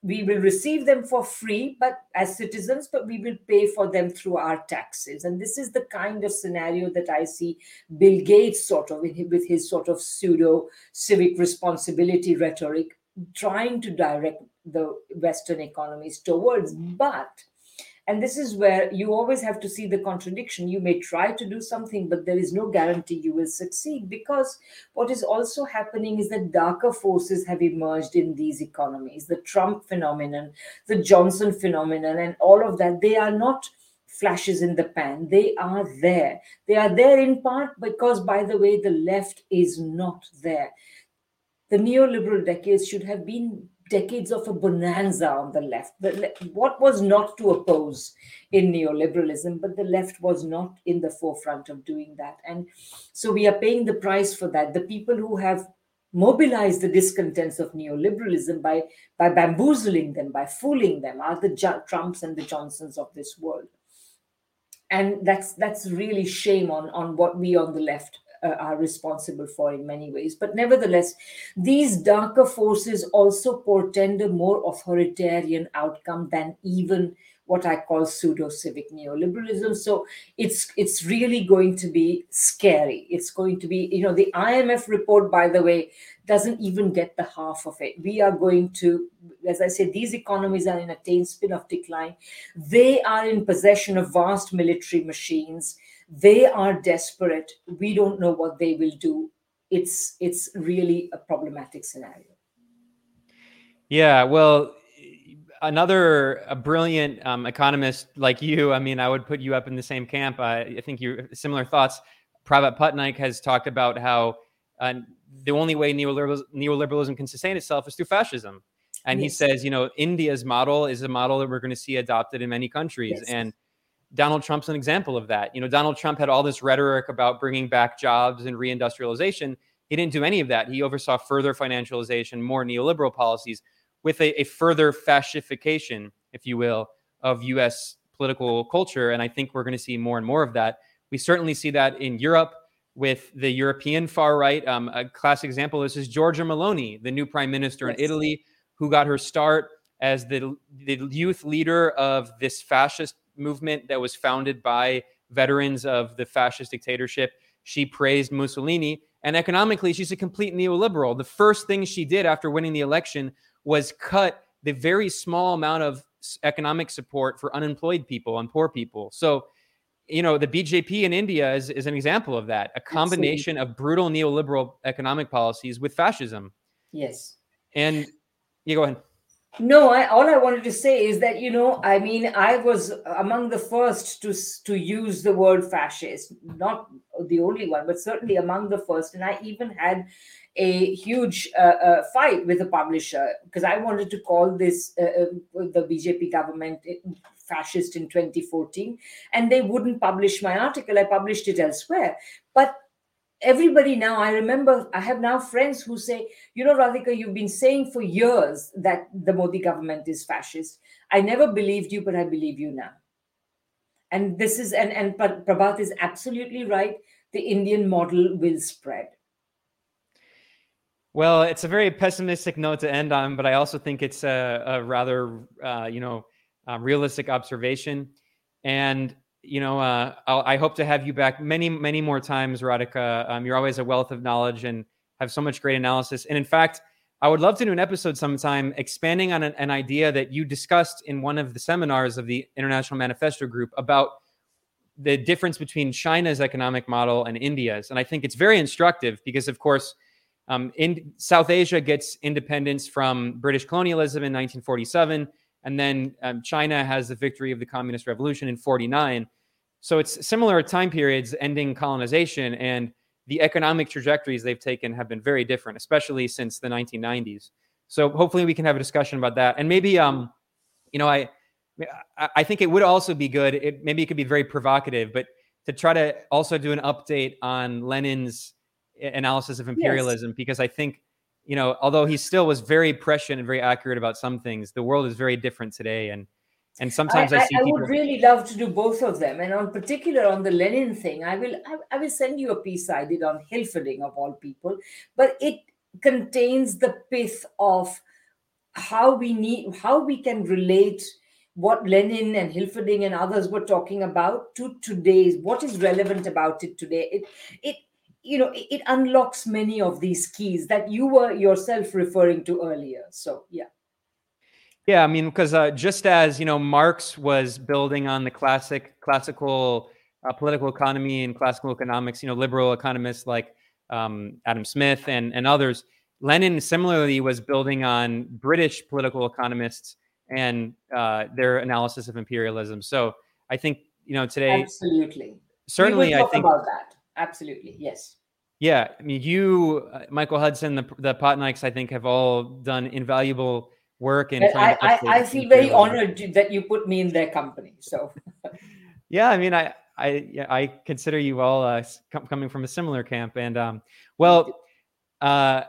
We will receive them for free but as citizens but we will pay for them through our taxes. And this is the kind of scenario that i see bill gates sort of with his sort of pseudo civic responsibility rhetoric trying to direct the western economies towards. Mm-hmm. But And this is where you always have to see the contradiction. You may try to do something, but there is no guarantee you will succeed because what is also happening is that darker forces have emerged in these economies. The Trump phenomenon, the Johnson phenomenon, and all of that, they are not flashes in the pan. They are there. They are there in part because, by the way, the left is not there. The neoliberal decades should have been decades of a bonanza on the left. The what was not to oppose in neoliberalism, but the left was not in the forefront of doing that. And so we are paying the price for that. The people who have mobilized the discontents of neoliberalism by, by bamboozling them, by fooling them, are the Trumps and the Johnsons of this world. And that's that's really shame on, on what we on the left uh, are responsible for in many ways. But nevertheless, these darker forces also portend a more authoritarian outcome than even what I call pseudo civic neoliberalism. So it's it's really going to be scary. It's going to be, you know, the IMF report, by the way, doesn't even get the half of it. We are going to, as I said, these economies are in a tailspin of decline. They are in possession of vast military machines. They are desperate. We don't know what they will do. It's it's really a problematic scenario.
Yeah, well, another a brilliant um, economist like you. I mean, I would put you up in the same camp. I think you similar thoughts. Prabhat Patnaik has talked about how uh, the only way neoliberalism, neoliberalism can sustain itself is through fascism. And yes. he says, you know, India's model is a model that we're going to see adopted in many countries. Yes. And Donald Trump's an example of that. You know, Donald Trump had all this rhetoric about bringing back jobs and reindustrialization. He didn't do any of that. He oversaw further financialization, more neoliberal policies, with a, a further fascification, if you will, of U.S. political culture. And I think we're going to see more and more of that. We certainly see that in Europe with the European far right. Um, a classic example this is Giorgia Meloni, the new prime minister yes. in Italy, who got her start as the, the youth leader of this fascist movement that was founded by veterans of the fascist dictatorship. She praised Mussolini. And economically, she's a complete neoliberal. The first thing she did after winning the election was cut the very small amount of economic support for unemployed people and poor people. So, you know, the BJP in India is, is an example of that a combination Absolutely. of brutal neoliberal economic policies with fascism.
Yes.
And you go ahead.
No, I, all I wanted to say is that you know, I mean, I was among the first to to use the word fascist, not the only one, but certainly among the first. And I even had a huge uh, uh, fight with a publisher because I wanted to call this uh, uh the BJP government fascist in 2014, and they wouldn't publish my article. I published it elsewhere, but everybody now i remember i have now friends who say you know radhika you've been saying for years that the modi government is fascist. I never believed you but i believe you now. And this is and and prabhat is absolutely right. The indian model will spread.
Well it's a very pessimistic note to end on but i also think it's a, a rather uh, you know uh, realistic observation. And you know, uh, i hope to have you back many, many more times, Radhika. Um, you're always a wealth of knowledge and have so much great analysis. And in fact, I would love to do an episode sometime expanding on an, an idea that you discussed in one of the seminars of the International Manifesto Group about the difference between China's economic model and India's. And I think it's very instructive because, of course, um, in South Asia gets independence from British colonialism in 1947, and then um, China has the victory of the Communist Revolution in 49. So it's similar time periods ending colonization and the economic trajectories they've taken have been very different, especially since the 1990s. So hopefully we can have a discussion about that. And maybe, um, you know, I, I think it would also be good. It maybe it could be very provocative, but to try to also do an update on Lenin's analysis of imperialism, yes. because I think, you know, although he still was very prescient and very accurate about some things, the world is very different today, and and sometimes I, I see.
I,
I
would really love to do both of them, and on particular on the Lenin thing, I will. I, I will send you a piece I did on Hilferding of all people, but it contains the pith of how we need, how we can relate what Lenin and Hilferding and others were talking about to today's. What is relevant about it today? It it you know it, it unlocks many of these keys that you were yourself referring to earlier. So yeah.
Yeah, I mean, because uh, just as you know, Marx was building on the classic classical uh, political economy and classical economics, you know, liberal economists like um, Adam Smith and and others. Lenin similarly was building on British political economists and uh, their analysis of imperialism. So I think you know today,
absolutely,
certainly, I think
about that. Absolutely, yes.
Yeah, I mean, you, uh, Michael Hudson, the the Patnaiks, I think, have all done invaluable work in.
I, I, I feel very honored that you put me in their company. So.
yeah, I mean, I I I consider you all uh, coming from a similar camp, and um, well, uh,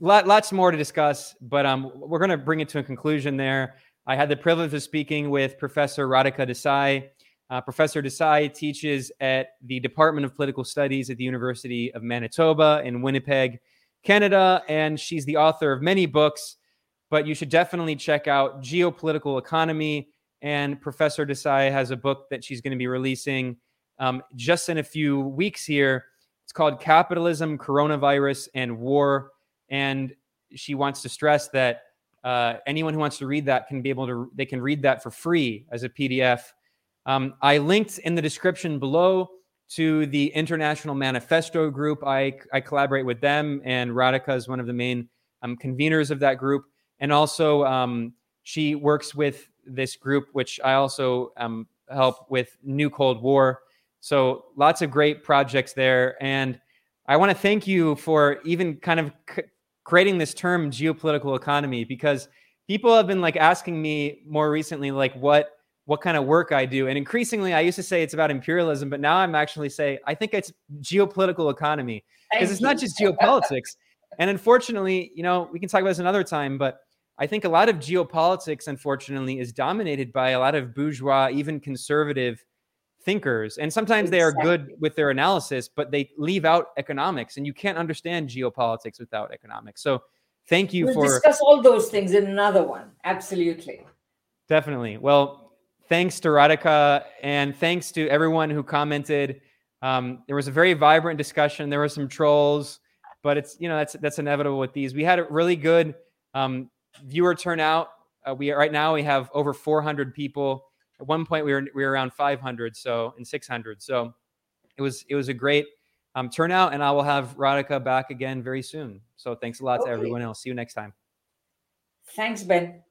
lot, lots more to discuss, but um, we're going to bring it to a conclusion there. I had the privilege of speaking with Professor Radhika Desai. Uh, Professor Desai teaches at the Department of Political Studies at the University of Manitoba in Winnipeg, Canada, and she's the author of many books. But you should definitely check out Geopolitical Economy. And Professor Desai has a book that she's going to be releasing um, just in a few weeks here. It's called Capitalism, Coronavirus, and War and she wants to stress that uh, anyone who wants to read that can be able to they can read that for free as a pdf um, i linked in the description below to the international manifesto group i, I collaborate with them and radhika is one of the main um, conveners of that group and also um, she works with this group which i also um, help with new cold war. So lots of great projects there. And I want to thank you for even kind of c- creating this term geopolitical economy because people have been like asking me more recently like what what kind of work I do. And increasingly I used to say it's about imperialism but now I'm actually say I think it's geopolitical economy because it's not just geopolitics. And unfortunately you know we can talk about this another time but I think a lot of geopolitics unfortunately is dominated by a lot of bourgeois even conservative thinkers. And sometimes exactly. they are good with their analysis but they leave out economics and you can't understand geopolitics without economics. So thank you
we'll
for
discuss all those things in another one. Absolutely.
Definitely. Well thanks to radhika and thanks to everyone who commented. Um, there was a very vibrant discussion. There were some trolls but it's you know that's that's inevitable with these. We had a really good um, viewer turnout uh, we right now we have over 400 people. At one point we were we were around 500 so and 600 so it was it was a great um, turnout and i will have radhika back again very soon. So thanks a lot okay. to everyone else. See you next time.
Thanks ben